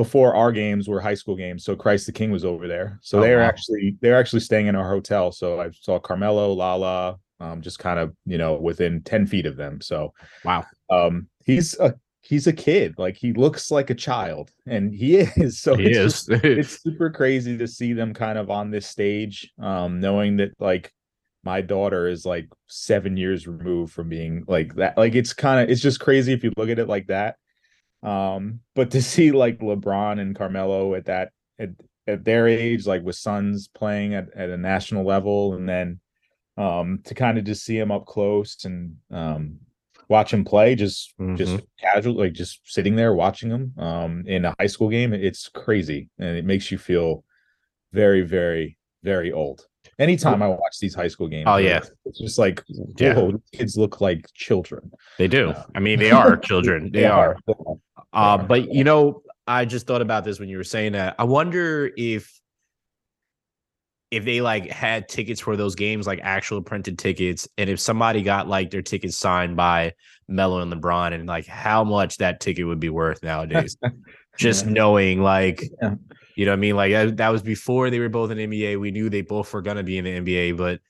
before our games were high school games. So Christ the King was over there. So Oh, they're wow. actually they're actually staying in our hotel. So I saw Carmelo, Lala, um, just kind of, you know, within 10 feet of them. So Wow. um he's a he's a kid. Like he looks like a child, and he is. So he it's is. just- it's super crazy to see them kind of on this stage, um, knowing that like my daughter is like seven years removed from being like that. Like it's kind of it's just crazy if you look at it like that. Um, but to see like LeBron and Carmelo at that at, at their age, like with sons playing at, at a national level, and then um to kind of just see him up close and um watch him play just just casual like just sitting there watching him um in a high school game it's crazy and it makes you feel very very very old anytime i watch these high school games Oh, yeah. it's just like Yeah. whoa, kids look like children They do. I mean, they are children. They are. Uh, but you know, I just thought about this when you were saying that. I wonder if if they like had tickets for those games, like actual printed tickets, and if somebody got like their tickets signed by Melo and LeBron, and like how much that ticket would be worth nowadays. just Yeah. knowing, like, Yeah. you know, what I mean, like that, that was before they were both in the NBA. We knew they both were gonna be in the NBA, but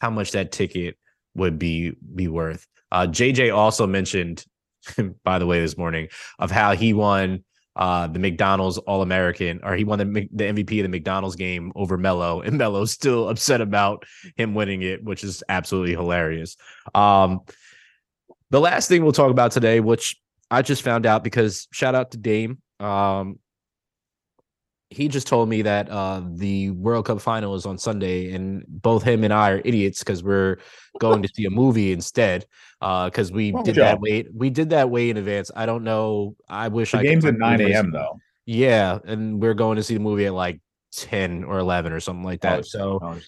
how much that ticket would be be worth. Uh, JJ also mentioned, by the way, this morning of how he won uh, the McDonald's All American, or he won the, the MVP of the McDonald's game over Melo, and Melo's still upset about him winning it, which is absolutely hilarious. Um, the last thing we'll talk about today, which I just found out because shout out to Dame. Um, he just told me that uh, the World Cup final is on Sunday, and both him and I are idiots because we're going to see a movie instead. Because we Wrong did that way, we did that way in advance. I don't know. I wish the I could game's at 9 a.m though Yeah, and we're going to see the movie at like ten or eleven or something like that. Oh, so oh,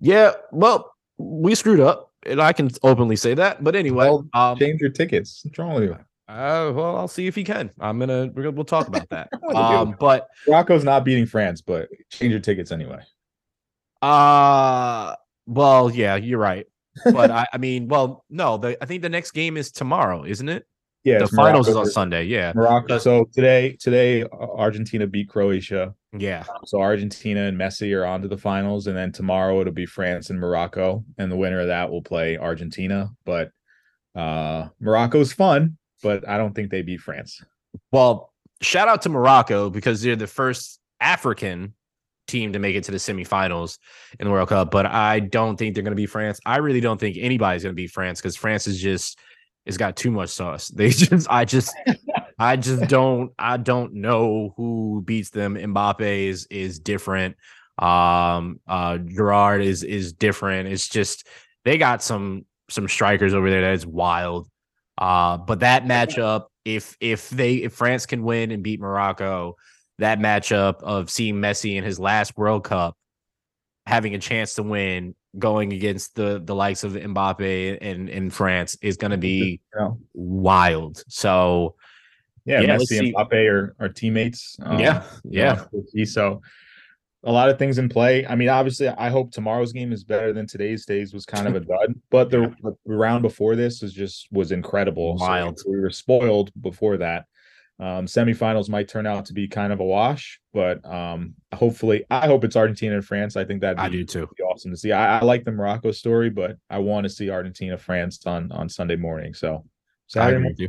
yeah, well, we screwed up, and I can openly say that. But anyway, Well, um, change your tickets what's wrong with you uh, well, I'll see if he can. I'm gonna we're gonna we'll talk about that. What are you um, but morocco's not beating france but change your tickets anyway uh, well, yeah, you're right. But I, I mean, well, no, the I think the next game is tomorrow, isn't it? yeah the finals is on Sunday. Yeah, Morocco. So today, today, Argentina beat Croatia. yeah. So Argentina and Messi are on to the finals, and then tomorrow it'll be France and Morocco, and the winner of that will play Argentina. But uh Morocco's fun, but I don't think they beat France. Well, shout out to Morocco because they're the first African team to make it to the semifinals in the World Cup. But I don't think they're going to be France. I really don't think anybody's going to be France because France is just it's got too much sauce. They just, I just, I just don't, I don't know who beats them. Mbappe is is different. Um, uh, Giroud is is different. It's just they got some some strikers over there that is wild. Uh, but that matchup, if if they if France can win and beat Morocco, that matchup of seeing Messi in his last World Cup having a chance to win going against the the likes of Mbappe and in France is going to be know? wild. So Yeah, Yeah, Messi and Mbappe are, are teammates. um, yeah, yeah, so a lot of things in play. I mean, obviously, I hope tomorrow's game is better than today's. Today's was kind of a dud, but the, the round before this was just was incredible. So Wild. we were spoiled before that. Um, semifinals might turn out to be kind of a wash, but um, hopefully, I hope it's Argentina and France. I think that'd I do too. be awesome to see. I, I like the Morocco story, but I want to see Argentina France on on Sunday morning. So Saturday, you.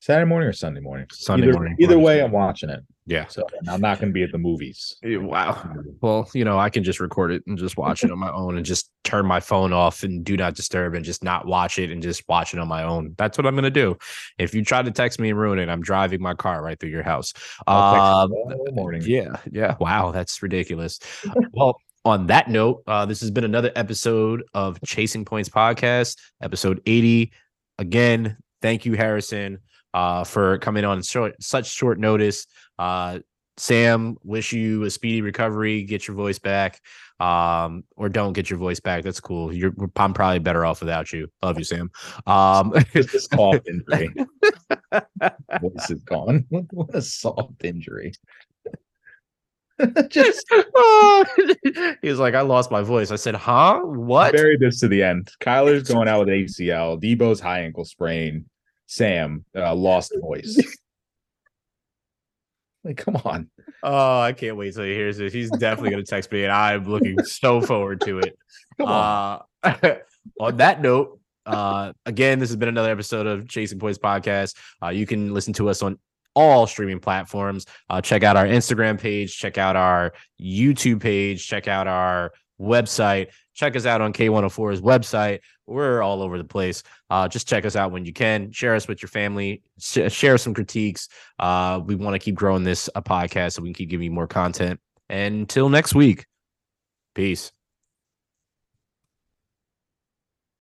Saturday morning or Sunday morning. Sunday either, morning, Either way, I'm watching it. Yeah. So and I'm not going to be at the movies. Eh, Wow. Well, you know, I can just record it and just watch it on my own and just turn my phone off and do not disturb and just not watch it and just watch it on my own. That's what I'm going to do. If you try to text me and ruin it, I'm driving my car right through your house. Um, you morning. yeah. Yeah. Wow. That's ridiculous. well, on that note, uh, this has been another episode of Chasing Points Podcast, episode 80. Again, thank you, Harrison, uh, for coming on short, such short notice. Uh, Sam, wish you a speedy recovery. Get your voice back, um, or don't get your voice back. That's cool. You're, I'm probably better off without you. Love you, Sam. Um, a soft injury. Voice is gone. What a soft injury. Just he was like, I lost my voice. I said, huh? What? bury this to the end. Kyler's going out with ACL. Deebo's high ankle sprain. Sam uh, lost voice. like, come on. Oh, I can't wait till he hears this. He's definitely going to text me, and I'm looking so forward to it. Come on. Uh, on that note, Uh, again, this has been another episode of Chasing Points podcast. Uh, you can listen to us on all streaming platforms. Uh, check out our Instagram page, check out our YouTube page, check out our website. Check us out on K104's website. We're all over the place. Uh, just check us out when you can. Share us with your family. Sh- share some critiques. Uh, we want to keep growing this a podcast so we can keep giving you more content. And until next week, peace.